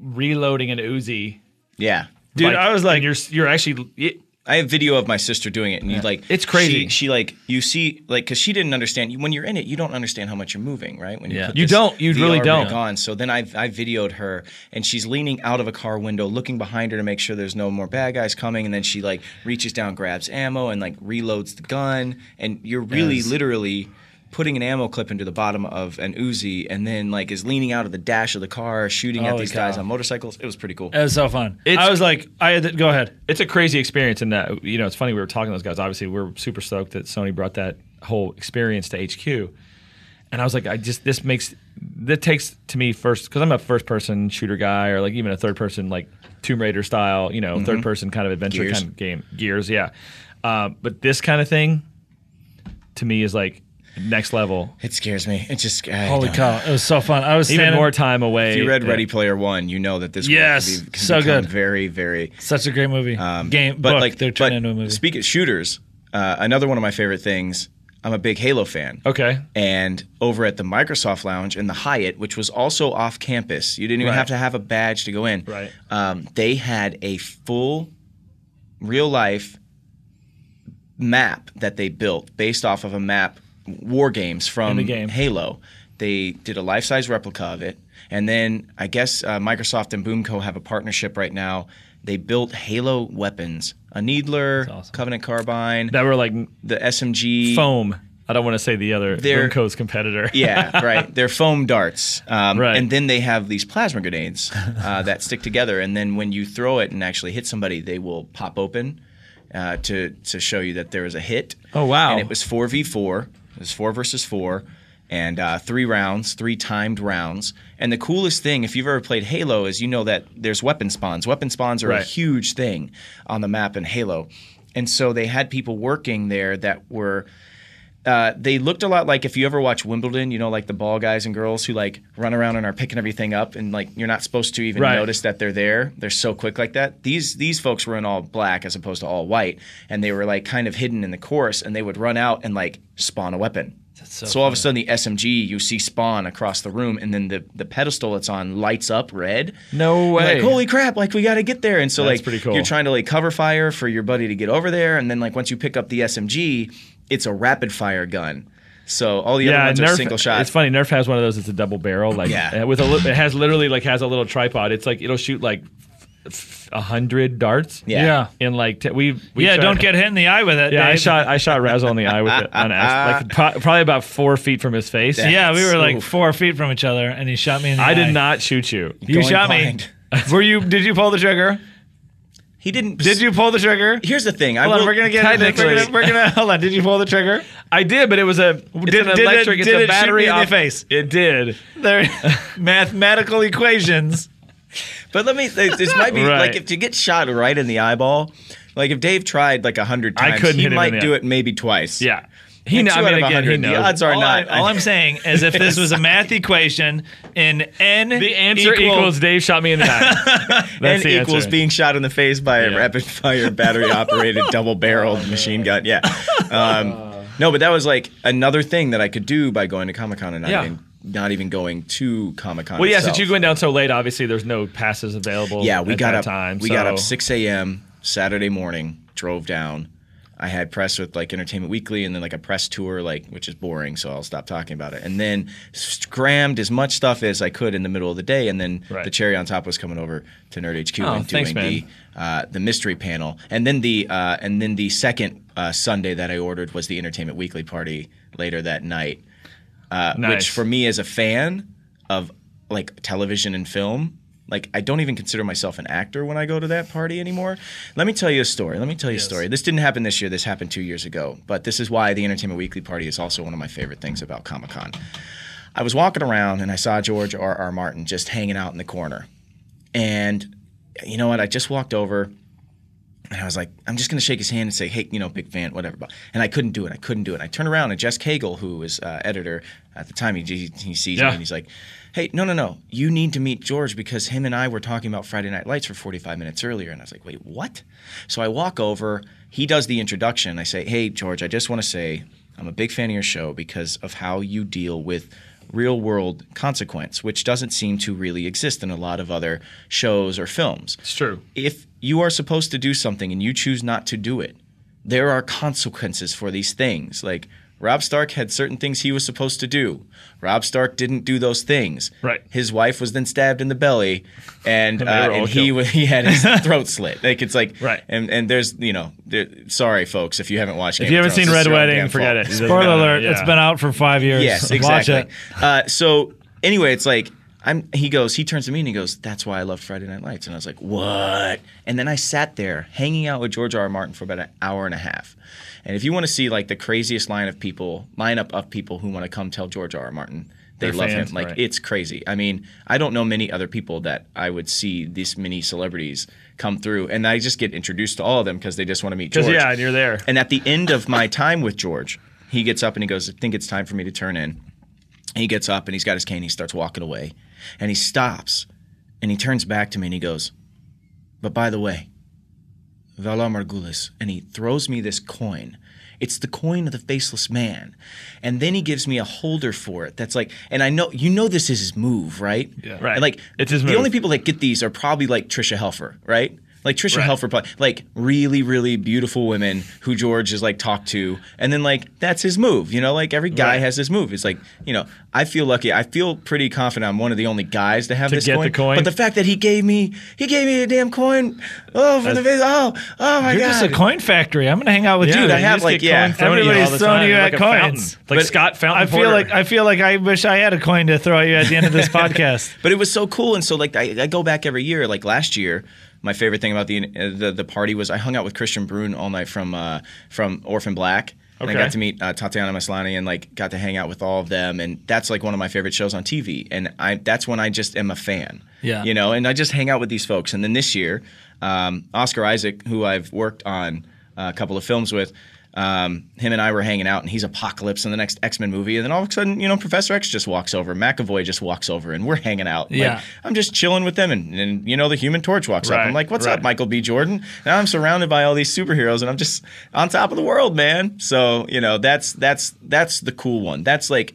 reloading an Uzi, Yeah. Dude, I was like- you're you're actually it, I have video of my sister doing it, and you like It's crazy. She, she like you see like because she didn't understand when you're in it, you don't understand how much you're moving, right? When you Yeah. put You don't. You really don't. On. So then I I videoed her, and she's leaning out of a car window, looking behind her to make sure there's no more bad guys coming, and then she like reaches down, grabs ammo, and like reloads the gun, and you're really Yes. literally. Putting an ammo clip into the bottom of an Uzi, and then like is leaning out of the dash of the car, shooting at Holy these guys on motorcycles. It was pretty cool. it was so fun. It's- I was like, I had to, go ahead. it's a crazy experience and that you know it's funny we were talking to those guys obviously we're super stoked that sony brought that whole experience to hq and i was like i just this makes that takes to me first because i'm a first person shooter guy or like even a third person like tomb raider style you know third person kind of adventure Gears. kind of game gears yeah um, but this kind of thing to me is like next level It scares me. It just I Holy don't- cow, it was so fun. I was even standing, more time away If you read Yeah. Ready Player One, you know that this world Yes, be, can so become good. very, very Such a great movie. um, Game, but book. like they're but turning into a movie. Speak of shooters, uh, another one of my favorite things. I'm a big Halo fan. okay And over at the Microsoft Lounge in the Hyatt, which was also off campus, you didn't even Right. have to have a badge to go in. Right. Um, they had a full, real life map that they built based off of a map, war games from the game. Halo. They did a life size replica of it. And then I guess uh, Microsoft and Boomco have a partnership right now. They built Halo weapons a Needler, awesome. Covenant Carbine, that were like the SMG. foam i don't want to say the other They're- Boomco's competitor Yeah, right. They're foam darts. Um, Right. And then they have these plasma grenades uh, that stick together. And then when you throw it and actually hit somebody, they will pop open uh, to, to show you that there was a hit. Oh, wow. And it was 4v4. It was four versus four. And uh, three rounds, three timed rounds. And the coolest thing, if you've ever played Halo, is you know that there's weapon spawns. Weapon spawns are a huge thing on the map in Halo. And so they had people working there that were uh, they looked a lot like if you ever watch Wimbledon, you know, like the ball guys and girls who like run around and are picking everything up, and like you're not supposed to even Right. notice that they're there. They're so quick like that. These these folks were in all black as opposed to all white, and they were like kind of hidden in the course, and they would run out and like spawn a weapon. so all of a sudden, the SMG you see spawn across the room, and then the the pedestal it's on lights up red. no way Like holy crap! Like we got to get there, and so That's like cool. you're trying to like cover fire for your buddy to get over there, and then like once you pick up the SMG, it's a rapid fire gun. So all the other yeah, ones Nerf, are single shot. It's funny. Nerf has one of those. It's a double barrel. Like Yeah. uh, with a li- it has literally like has a little tripod. It's like it'll shoot like f- a hundred darts. Yeah. yeah. In like t- we, we yeah, tried- don't get hit in the eye with it. Yeah, I shot I shot Razzle in the eye with it on acid, like pro- probably about four feet from his face. Yeah, we were like Oof. four feet from each other, and he shot me in the I eye. did not shoot you. You Going shot blind. me. Were you? Did you pull the trigger? He didn't. Did you pull the trigger? Here's the thing. I Hold on, we're gonna get. We're gonna, we're gonna. Hold on. Did you pull the trigger? I did, but it was a it's Did- an did it- electric. it's a it shoot battery me in the face? It did. There, mathematical equations. But let me. This might be Right. like if to get shot right in the eyeball. Like if Dave tried like a hundred I times, couldn't he hit him in might do eye. it maybe twice. Yeah. He. And kn- two I mean, again, he 100. knows. The odds are all, not. I, all I'm saying is, if this was a math equation, in n the answer equal- equals Dave shot me in the eye. and That's the equals answer. being shot in the face by a Yeah. rapid fire battery operated double barreled machine gun. Yeah. Um, no, but that was like another thing that I could do by going to Comic Con and not Yeah. even not even going to Comic Con. Well, yeah, since you went down so late, obviously there's no passes available. Yeah, we at got that up. time. we got up 6 a.m. Saturday morning. Drove down. I had press with like Entertainment Weekly, and then like a press tour, like which is boring, so I'll stop talking about it. And then scrammed as much stuff as I could in the middle of the day, and then Right. the cherry on top was coming over to Nerd HQ Oh, and thanks, doing the uh, the mystery panel, and then the uh, and then the second uh, Sunday that I ordered was the Entertainment Weekly party later that night, uh, Nice. which for me as a fan of like television and film. Like I don't even consider myself an actor when I go to that party anymore. Let me tell you a story. Let me tell you a story. This didn't happen this year. This happened two years ago. But this is why the Entertainment Weekly party is also one of my favorite things about Comic Con. I was walking around and I saw George R. R. Martin just hanging out in the corner. And you know what? I just walked over and I was like, I'm just going to shake his hand and say, hey, you know, big fan, whatever. And I couldn't do it. I couldn't do it. I turned around and Jess Cagle, who was uh, editor at the time, he, he, he sees Yeah. me and he's like, hey, no, no, no. You need to meet George because him and I were talking about Friday Night Lights for 45 minutes earlier. And I was like, wait, what? So I walk over. He does the introduction. I say, hey, George, I just want to say I'm a big fan of your show because of how you deal with real world consequence, which doesn't seem to really exist in a lot of other shows or films It's true. if you are supposed to do something and you choose not to do it, there are consequences for these things. Like Rob Stark had certain things he was supposed to do. Rob Stark didn't do those things. Right. His wife was then stabbed in the belly, and And uh, they were all and he killed. he had his throat slit. Like it's like Right. And and there's you know there, sorry folks if you haven't watched. It. If you haven't Thrones, seen Red Wedding, forget fault. it. Spoiler alert! Yeah. It's been out for five years. Yes, Watch exactly. it. Uh, so anyway, it's like I'm. He goes. He turns to me and he goes, "That's why I love Friday Night Lights." And I was like, "What?" And then I sat there hanging out with George R. R. Martin for about an hour and a half. And if you want to see like the craziest line of people, lineup of people who want to come tell George R. R. Martin they They're love fans, him, like right. it's crazy. I mean, I don't know many other people that I would see this many celebrities come through, and I just get introduced to all of them because they just want to meet George. Yeah, and you're there. And at the end of my time with George, he gets up and he goes, I think it's time for me to turn in. He gets up and he's got his cane. He starts walking away. And he stops and he turns back to me and he goes, But by the way, Valar Morghulis. And he throws me this coin. It's the coin of the faceless man. And then he gives me a holder for it that's like, and I know, you know, this is his move, right? Yeah. Right. And like, It's his the move. only people that get these are probably like Tricia Helfer, right? Like Tricia Right. Helfer, like really, really beautiful women who George is like talked to, and then like that's his move. You know, like every guy Right. has his move. It's like you know, I feel lucky. I feel pretty confident. I'm one of the only guys to have To this get coin. the coin? But the fact that he gave me, he gave me a damn coin. Oh, for the. Oh, oh my You're god. just a coin factory. I'm gonna hang out with Yeah, you. Dude, I you have, like, yeah, thrown you everybody's the throwing you like at fountain. coins. like But Scott Fountain I feel Porter. like I feel like I wish I had a coin to throw at you at the end of this podcast. But it was so cool, and so like I, I go back every year. Like last year, my favorite thing about the uh, the, the party was I hung out with Kristian Bruun all night from uh, from Orphan Black. And I got to meet uh, Tatiana Maslany and like got to hang out with all of them, and that's like one of my favorite shows on TV. And I that's when I just am a fan. Yeah. you know, and I just hang out with these folks. And then this year, um, Oscar Isaac, who I've worked on a couple of films with. Um, him and I were hanging out, and he's Apocalypse in the next X Men movie. And then all of a sudden, you know, Professor X just walks over, McAvoy just walks over, and we're hanging out. Like, Yeah. I'm just chilling with them, and, and you know, the Human Torch walks up. I'm like, "What's right. up, Michael B. Jordan?" Now I'm surrounded by all these superheroes, and I'm just on top of the world, man. So you know, that's that's that's the cool one. That's like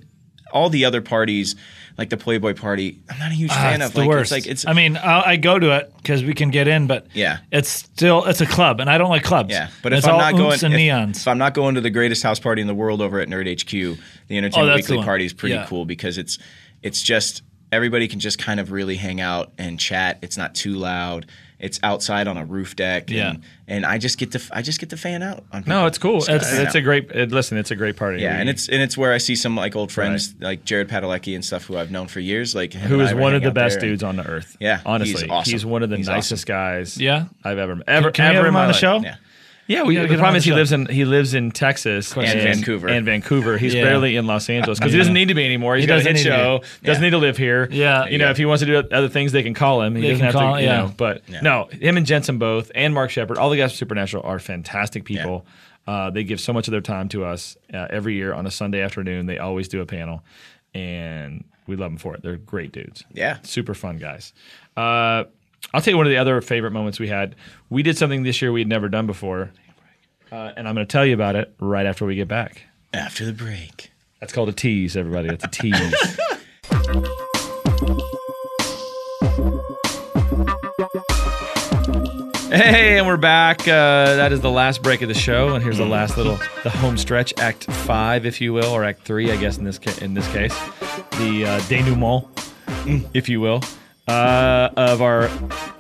all the other parties, like the Playboy party. I'm not a huge Ah, fan it's of. the like, worst. It's like it's I mean, I, I go to it because we can get in, but Yeah. it's still it's a club, and I don't like clubs. Yeah, but it's if I'm all not going, oomph and if, neons. if I'm not going to the greatest house party in the world over at Nerd HQ, the Entertainment Oh, Weekly one. party is pretty Yeah. cool because it's it's just everybody can just kind of really hang out and chat. It's not too loud. It's outside on a roof deck. Yeah. and, and I just get to I just get to fan out. On people. no, it's cool. Just It's, it's a great. It, listen, it's a great party. Yeah, and it's and it's where I see some like old friends like Jared Padalecki and stuff who I've known for years. Like him who and is I were one of the best there, and- dudes on the earth. Yeah, honestly, he's awesome. one of the He's nicest guys. Yeah? I've ever ever Can we ever have in him my on the life. show? Yeah. Yeah, we, the problem is he lives in he lives in Texas And Vancouver. and Vancouver. He's Yeah. barely in Los Angeles because he doesn't need to be anymore. He's He got a doesn't hit need to show. Doesn't need to live here. Yeah. you know, if he wants to do other things, they can call him. He They doesn't can have call- to, you yeah. know. But Yeah. no, him and Jensen both, and Mark Sheppard, all the guys from Supernatural are fantastic people. Uh, they give so much of their time to us uh, every year on a Sunday afternoon. They always do a panel, and we love them for it. They're great dudes. Yeah. super fun guys. Uh, I'll tell you one of the other favorite moments we had. We did something this year we had never done before, uh, and I'm going to tell you about it right after we get back. After the break. That's called a tease, everybody. That's a tease. Hey, and we're back. Uh, that is the last break of the show, and here's the last little the home stretch, Act Five, if you will, or Act Three, I guess in this ca- in this case, the uh, denouement, if you will, uh, of our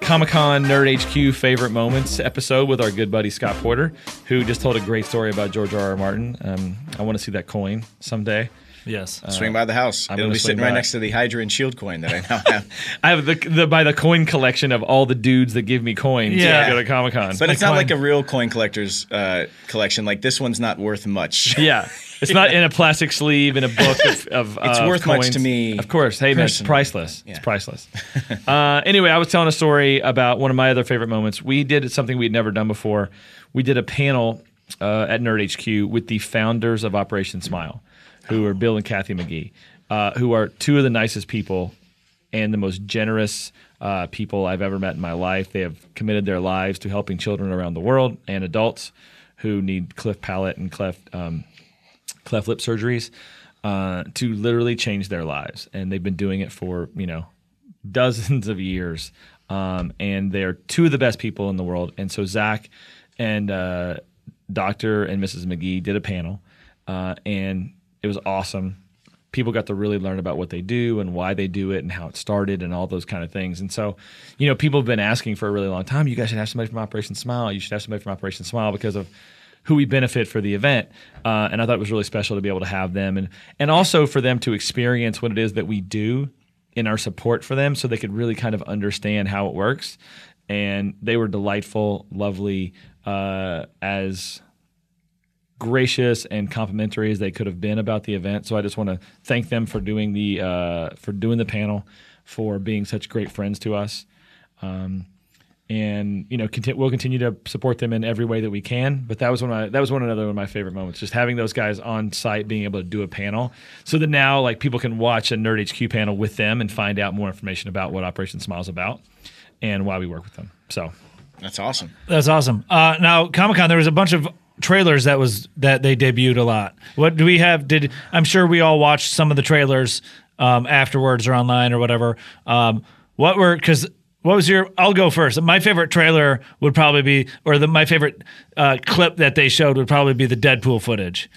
Comic Con Nerd HQ favorite moments episode with our good buddy Scott Porter, who just told a great story about George R. R. Martin. Um, I want to see that coin someday. Yes. Swing by the house. I'm It'll be sitting swing right next to the Hydra and Shield coin that I now have. I have the, the by the coin collection of all the dudes that give me coins. Yeah. to go to Comic Con. But it's not coin. like a real coin collector's uh, collection. Like this one's not worth much. Yeah. It's not in a plastic sleeve in a book of, of It's of worth much coins. to me Of course. Hey, man, it's priceless. It's priceless. uh, anyway, I was telling a story about one of my other favorite moments. We did something we'd never done before. We did a panel uh, at Nerd HQ with the founders of Operation Smile, who are Bill and Kathy McGee, uh, who are two of the nicest people and the most generous uh, people I've ever met in my life. They have committed their lives to helping children around the world and adults who need cleft palate and cleft um, cleft lip surgeries uh, to literally change their lives, and they've been doing it for you know dozens of years. Um, and they are two of the best people in the world. And so Zach and uh, Doctor and Mrs. McGee did a panel, uh, and it was awesome. People got to really learn about what they do and why they do it and how it started and all those kind of things. And so, you know, people have been asking for a really long time. You guys should have somebody from Operation Smile. You should have somebody from Operation Smile because of who we benefit for the event. Uh, and I thought it was really special to be able to have them and and also for them to experience what it is that we do in our support for them so they could really kind of understand how it works. And they were delightful, lovely, uh, as gracious and complimentary as they could have been about the event. So I just want to thank them for doing the uh, for doing the panel, for being such great friends to us. Um, and you know, conti- we'll continue to support them in every way that we can. But that was one of my, that was one another one of my favorite moments, just having those guys on site, being able to do a panel, so that now like people can watch a Nerd HQ panel with them and find out more information about what Operation Smile's about and why we work with them. So That's awesome. That's awesome. Uh, now, Comic Con, there was a bunch of trailers that was that they debuted a lot. What do we have? Did I'm sure we all watched some of the trailers um, afterwards or online or whatever. Um, what were because what was your? I'll go first. My favorite trailer would probably be, or the my favorite uh, clip that they showed would probably be the Deadpool footage.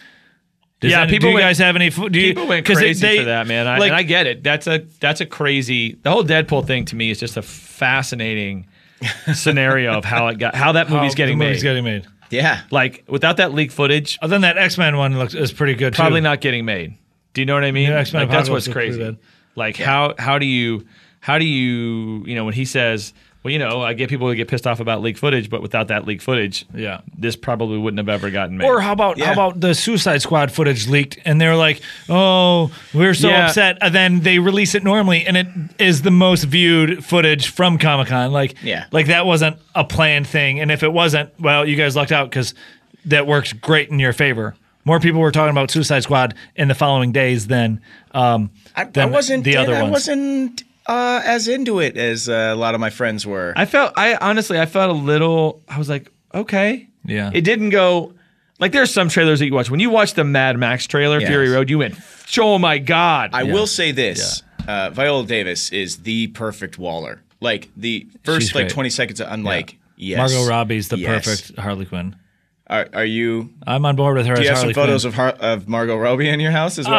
Does Yeah, that- people Do you went- guys have any? Do you, people went it- crazy they- for that, man. I, like- and I get it. That's a that's a crazy. The whole Deadpool thing to me is just a fascinating scenario of how it got how that movie's how getting the made. movie's getting made. Yeah. like without that leaked footage, Other than that X Men one looks is pretty good. probably too. not getting made. Do you know what I mean? Yeah, X-Men like, that's Apocalypse what's looks pretty crazy. good. Like how how do you how do you you know when he says well you know I get people who get pissed off about leaked footage, but without that leaked footage, Yeah. this probably wouldn't have ever gotten made. Or how about how about the Suicide Squad footage leaked and they're like, "Oh, we're so Yeah. upset." And then they release it normally and it is the most viewed footage from Comic-Con. Like Yeah. like that wasn't a planned thing and if it wasn't, well, you guys lucked out cuz that works great in your favor. More people were talking about Suicide Squad in the following days than um I, I wasn't. the other I ones. wasn't uh, as into it as uh, a lot of my friends were. I felt I honestly I felt a little I was like, okay. Yeah. It didn't go like there's some trailers that you watch. When you watch the Mad Max trailer, Yes. Fury Road, you went, oh my God. I will say this: uh, Viola Davis is the perfect Waller. Like the first She's like great. twenty seconds, I'm like, yes. Margot Robbie's the yes. perfect Harley Quinn. Are, are you? I'm on board with her Do as you have some photos Quinn. of Har- of Margot Robbie in your house as well,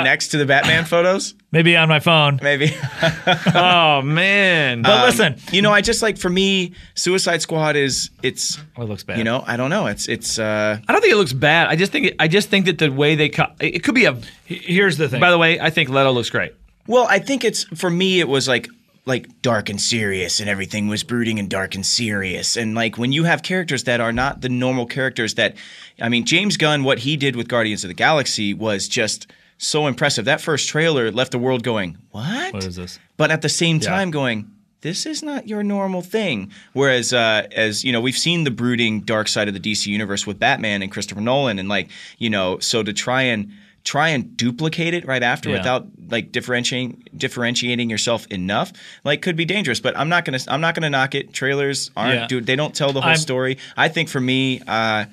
Uh, next to the Batman photos? Maybe on my phone. Maybe. oh man. But listen, you know, I just like for me, Suicide Squad is it's. Oh, it looks bad. You know, I don't know. It's it's. uh I don't think it looks bad. I just think it, I just think that the way they cut it could be a. here's the thing. By the way, I think Leto looks great. Well, I think it's for me. It was like like dark and serious, and everything was brooding and dark and serious. And like when you have characters that are not the normal characters that, I mean, James Gunn, what he did with Guardians of the Galaxy was just so impressive. That first trailer left the world going, "What? What is this? But at the same time, going. This is not your normal thing. Whereas, uh, as you know, we've seen the brooding dark side of the DC universe with Batman and Christopher Nolan, and like you know, so to try and try and duplicate it right after Yeah. without like differentiating differentiating yourself enough like could be dangerous but i'm not gonna i'm not gonna knock it trailers aren't Yeah. dude they don't tell the whole I'm- story i think for me uh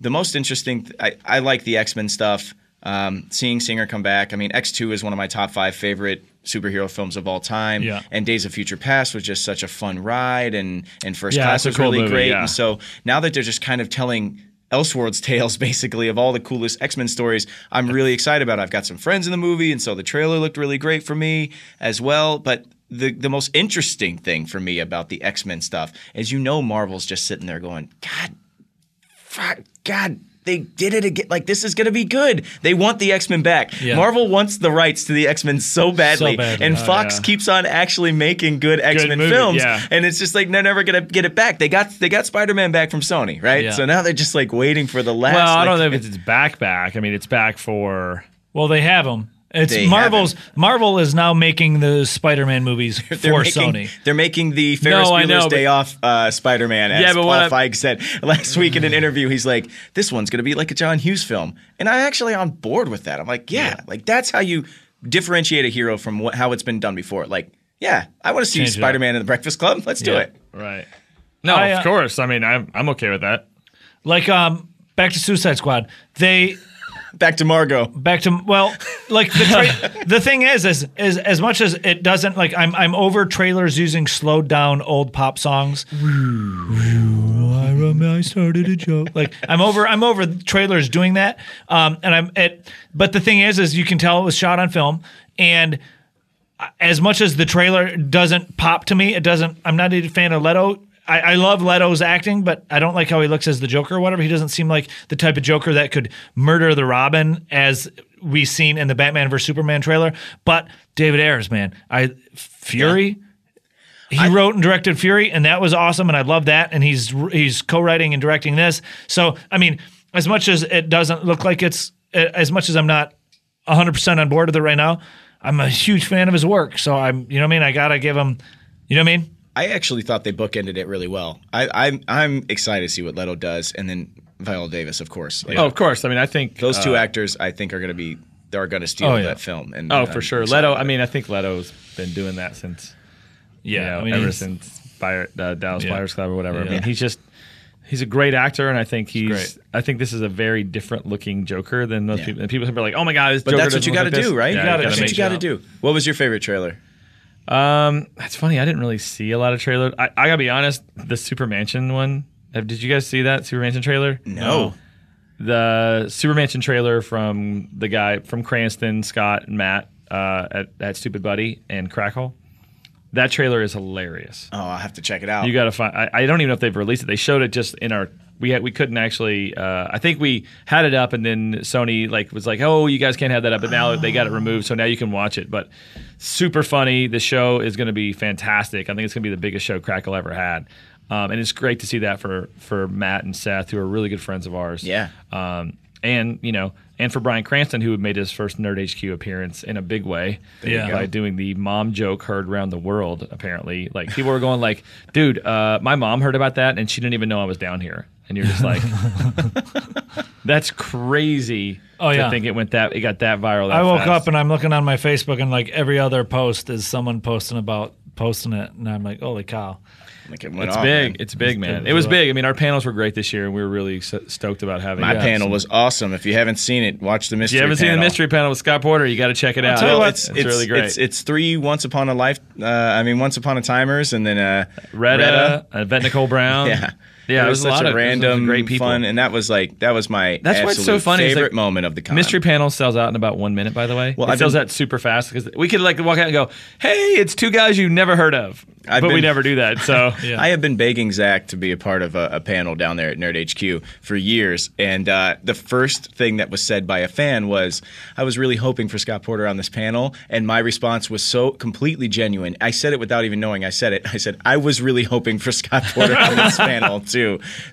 the most interesting th- I, I like the x-men stuff Um, seeing Singer come back. I mean, X2 is one of my top five favorite superhero films of all time. Yeah. And Days of Future Past was just such a fun ride, and and First Yeah, Class was cool really movie, great. yeah. And so now that they're just kind of telling Elseworlds tales, basically, of all the coolest X Men stories, I'm really excited about. I've got some friends in the movie, and so the trailer looked really great for me as well. But the the most interesting thing for me about the X Men stuff is, you know, Marvel's just sitting there going, God, fuck, God. They did it again. Like this is going to be good. They want the X Men back. Yeah. Marvel wants the rights to the X Men so badly, badly. and Oh, Fox yeah. keeps on actually making good X Men films. yeah. And it's just like they're never gonna get it back. They got they got Spider Man back from Sony, right? So now they're just like waiting for the last. Well, I don't know if it's back back. I mean, it's back for. Well, they have them. It's They Marvel's. haven't. Marvel is now making the Spider-Man movies for they're making, Sony. They're making the Ferris No, Bueller's know, Day but- Off uh, Spider Man, as Yeah, but Paul what I- Feig said last week in an interview. He's like, "This one's gonna be like a John Hughes film," and I'm actually on board with that. I'm like, "Yeah, like that's how you differentiate a hero from what, how it's been done before." Like, yeah, I want to see Change. Spider Man in the Breakfast Club. Let's do it. Right. No, I, uh, of course. I mean, I'm I'm okay with that. Like um, back to Suicide Squad. They Back to Margot. back to well, like the tra- the thing is, is is as much as it doesn't like I'm I'm over trailers using slowed down old pop songs. I started a joke. Like I'm over I'm over trailers doing that. Um, and I'm it. But the thing is, is you can tell it was shot on film, and as much as the trailer doesn't pop to me, it doesn't. I'm not a fan of Leto. I, I love Leto's acting, but I don't like how he looks as the Joker or whatever. He doesn't seem like the type of Joker that could murder the Robin as we seen in the Batman vs Superman trailer. But David Ayers, man, I Fury. He wrote and directed Fury, and that was awesome, and I love that. And he's he's co-writing and directing this. So I mean, as much as it doesn't look like it's as much as I'm not 100 percent on board with it right now, I'm a huge fan of his work. So I'm, you know what I mean. I gotta give him, you know what I mean. I actually thought they bookended it really well. I, I'm I'm excited to see what Leto does, and then Viola Davis, of course. Like, Oh, of course. I mean, I think those two uh, actors, I think, are going to be they are going to steal Oh, yeah. that film. And Oh, I'm for sure. Leto. I mean, I think Leto's been doing that since Yeah, you know, I mean, ever since Fire, uh, Dallas Yeah. Buyers Club or whatever. I Yeah. mean, he's just he's a great actor, and I think he's. great. I think this is a very different looking Joker than most Yeah. people. And people are like, "Oh my god, this but Joker that's what you got to like do, this." right? Yeah, You gotta that's what you got to do. What was your favorite trailer? Um, that's funny. I didn't really see a lot of trailers. I, I gotta be honest. The Super Mansion one. uh, Did you guys see that Super Mansion trailer? No. The Super Mansion trailer from the guy from Cranston, Scott, and Matt uh, at, at Stoopid Buddy and Crackle. That trailer is hilarious. Oh, I'll have to check it out. You got to find. I, I don't even know if they've released it. They showed it just in our. We had, we couldn't actually. Uh, I think we had it up, and then Sony like was like, "Oh, you guys can't have that up." But now they got it removed, so now you can watch it. But super funny. The show is going to be fantastic. I think it's going to be the biggest show Crackle ever had, um, and it's great to see that for for Matt and Seth, who are really good friends of ours. Yeah. Um, and you know, and for Bryan Cranston, who made his first Nerd HQ appearance in a big way, you by doing the mom joke heard around the world. Apparently, like people were going like, "Dude, uh, my mom heard about that, and she didn't even know I was down here." And you're just like, "That's crazy." Oh, to yeah. think it went that it got that viral. That I woke fast. up and I'm looking on my Facebook, and like every other post is someone posting about posting it, and I'm like, holy cow! Like it went It's off, big. man. It's big, man. it was big. I mean, our panels were great this year, and we were really stoked about having. My yeah, panel was awesome. If you haven't seen it, watch the mystery. If you haven't seen the panel. mystery panel with Scott Porter, you got to check it out. tell you Well, what, it's, it's, it's really great. It's, it's three Once Upon a Life. Uh, I mean, Once Upon a Timers, and then uh, Retta, uh, Yvette Nicole Brown. Yeah, yeah. it It was, was, a such lot a of it was random, great people. fun, and that was like that was my That's why it's so funny, favorite like, moment of the con. Mystery panel sells out in about one minute. By the way, Well, it I've sells been- out super fast because we could like walk out and go, "Hey, it's two guys you never heard of," I've but we never do that. So Yeah. I have been begging Zach to be a part of a, a panel down there at Nerd HQ for years, and uh, the first thing that was said by a fan was, "I was really hoping for Scott Porter on this panel," and my response was so completely genuine. I said it without even knowing I said it. I said, "I was really hoping for Scott Porter on this panel too."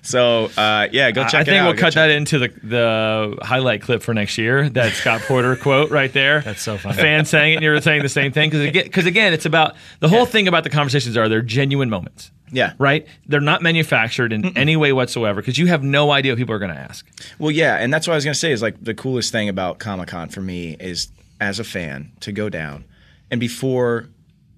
So uh, yeah, go check I it think out. we'll Go cut check- that into the the highlight clip for next year. That Scott Porter quote right there. That's so funny. A fan saying it, and you're saying the same thing because again, because again, it's about the whole thing about the conversations are they're genuine moments. Yeah. Right. They're not manufactured in any way whatsoever because you have no idea what people are going to ask. Well, yeah, and that's what I was gonna say is like the coolest thing about Comic Con for me is as a fan to go down, and before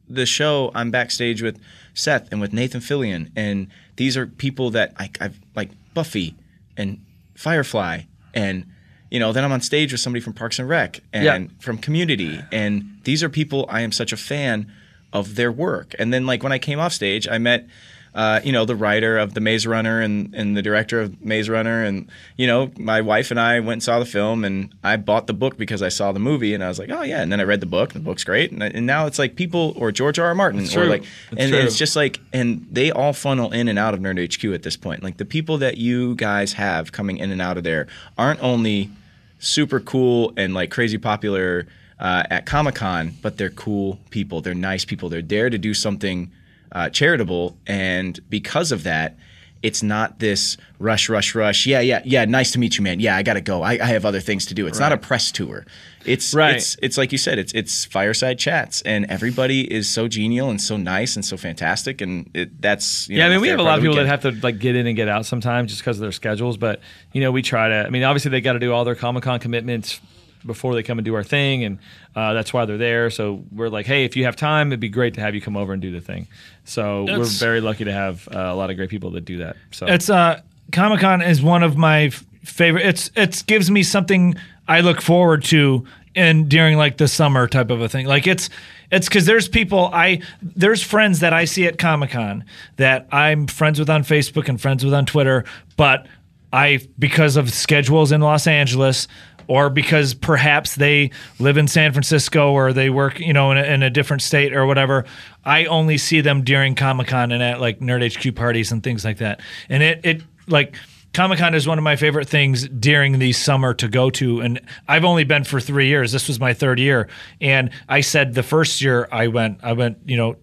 the show, I'm backstage with Seth and with Nathan Fillion, and these are people that I, I've like Buffy and Firefly and you know, then I'm on stage with somebody from Parks and Rec and Yeah. from Community, and these are people I am such a fan of their work. And then like when I came off stage, I met. Uh, you know the writer of the Maze Runner and, and the director of Maze Runner and you know my wife and I went and saw the film and I bought the book because I saw the movie and I was like oh yeah and then I read the book the book's great and, and now it's like people or George R. R. Martin or true. like It's and true. it's just like and they all funnel in and out of Nerd HQ at this point like the people that you guys have coming in and out of there aren't only super cool and like crazy popular uh, at Comic Con, but they're cool people. They're nice people. They're there to do something uh, charitable, and because of that, it's not this rush, rush, rush. Yeah, yeah, yeah. Nice to meet you, man. Yeah, I gotta go. I, I have other things to do. It's not a press tour. It's Right. It's it's like you said. It's it's fireside chats, and everybody is so genial and so nice and so fantastic, and it, that's you Yeah, I mean, we have a lot of people that have to like get in and get out sometimes just because of their schedules. But you know, we try to. I mean, obviously they got to do all their Comic Con commitments before they come and do our thing, and uh, that's why they're there. So we're like, hey, if you have time, it'd be great to have you come over and do the thing. So we're That's- very lucky to have uh, a lot of great people that do that. So It's uh Comic Con is one of my f- favorite. It's it gives me something I look forward to and during like the summer type of a thing. Like it's it's because there's people I there's friends that I see at Comic Con that I'm friends with on Facebook and friends with on Twitter, but I because of schedules in Los Angeles. Or because perhaps they live in San Francisco or they work, you know, in a, in a different state or whatever. I only see them during Comic Con and at like Nerd HQ parties and things like that. And it, it like Comic Con is one of my favorite things during the summer to go to. And I've only been for three years. This was my third year. And I said the first year I went, I went, you know,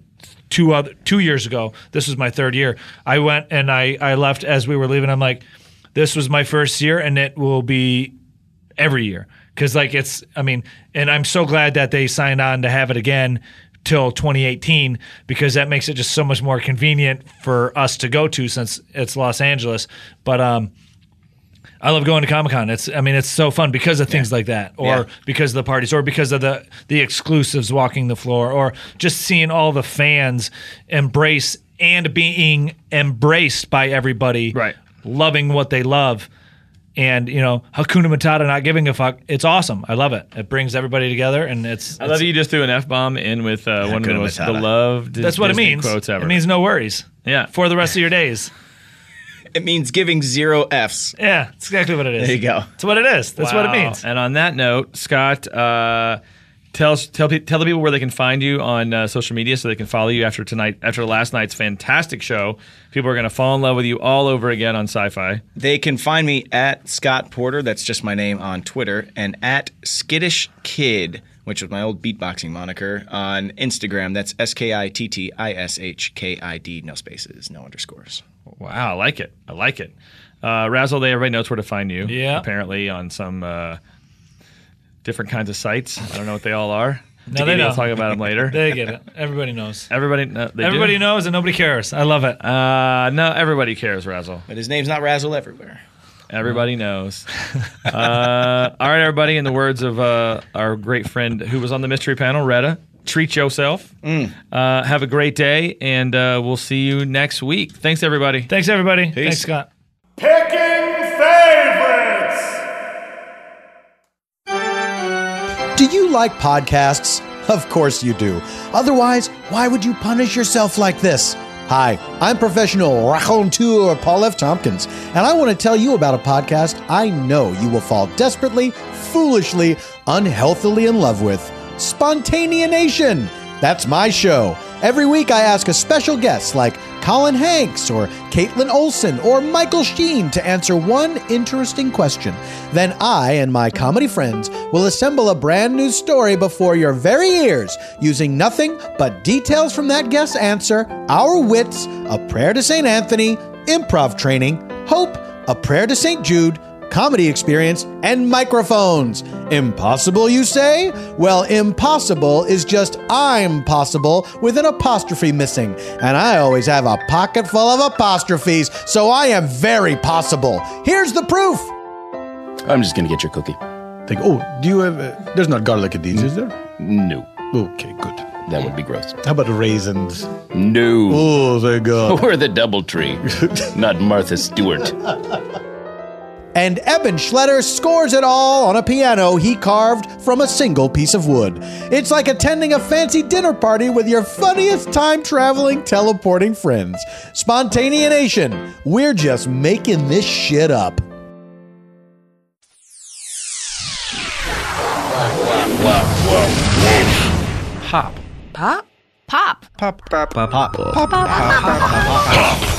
two other two years ago. This was my third year. I went and I I left as we were leaving. I'm like, this was my first year, and it will be every year because like it's I mean, and I'm so glad that they signed on to have it again till 2018 because that makes it just so much more convenient for us to go to since it's Los Angeles. But um. I love going to Comic Con. It's, I mean, it's so fun because of things like that, or Yeah. because of the parties, or because of the the exclusives walking the floor, or just seeing all the fans embrace and being embraced by everybody, Right. Loving what they love, and you know, Hakuna Matata, not giving a fuck. It's awesome. I love it. It brings everybody together, and it's. I love that you just threw an f bomb in with uh, one of the Hakuna most Matata. beloved. That's what Disney it means. Quotes ever. It means no worries. Yeah. For the rest of your days. It means giving zero Fs. Yeah, that's exactly what it is. There you go. That's what it is. That's what it means. And on that note, Scott, uh, tell tell tell the people where they can find you on uh, social media so they can follow you after tonight after last night's fantastic show. People are going to fall in love with you all over again on Sci-Fi. They can find me at Scott Porter, that's just my name on Twitter, and at Skittish Kid, which was my old beatboxing moniker, on Instagram. That's S K I T T I S H K I D, no spaces, no underscores. Wow, I like it. I like it. Uh, Razzle, they everybody knows where to find you. Yeah. Apparently on some uh, different kinds of sites. I don't know what they all are. No, they Maybe know. We'll talk about them later. They get it. Everybody knows. everybody, no, they do? Everybody knows and nobody cares. I love it. Uh, no, everybody cares, Razzle. But his name's not Razzle everywhere. Everybody knows. uh, all right, everybody. In the words of uh, our great friend who was on the mystery panel, Retta, treat yourself. Mm. Uh, have a great day, and uh, we'll see you next week. Thanks, everybody. Thanks, everybody. Thanks, Scott. Picking Do you like podcasts? Of course you do. Otherwise, why would you punish yourself like this? Hi, I'm professional raconteur Paul F. Tompkins, and I want to tell you about a podcast I know you will fall desperately, foolishly, unhealthily in love with Spontaneation. That's my show. Every week I ask a special guest like Colin Hanks or Kaitlin Olson or Michael Sheen to answer one interesting question. Then I and my comedy friends will assemble a brand new story before your very ears using nothing but details from that guest's answer, our wits, a prayer to St. Anthony, improv training, hope, a prayer to St. Jude, comedy experience, and microphones. Impossible, you say? Well, impossible is just I'm possible with an apostrophe missing. And I always have a pocket full of apostrophes, so I am very possible. Here's the proof. I'm just gonna get your cookie. Think, oh, do you have? Uh, there's not garlic in these, is there? No, Okay, good. that would be gross. How about raisins? No, Oh, thank God. we're the double tree, not Martha Stewart. And Eban Schletter scores it all on a piano he carved from a single piece of wood. It's like attending a fancy dinner party with your funniest time traveling, teleporting friends. Spontaneation, we're just making this shit up. Hop, pop, pop, pop, pop, pop, pop, pop, pop, pop, pop, pop, pop, pop, pop. Pop? Pop.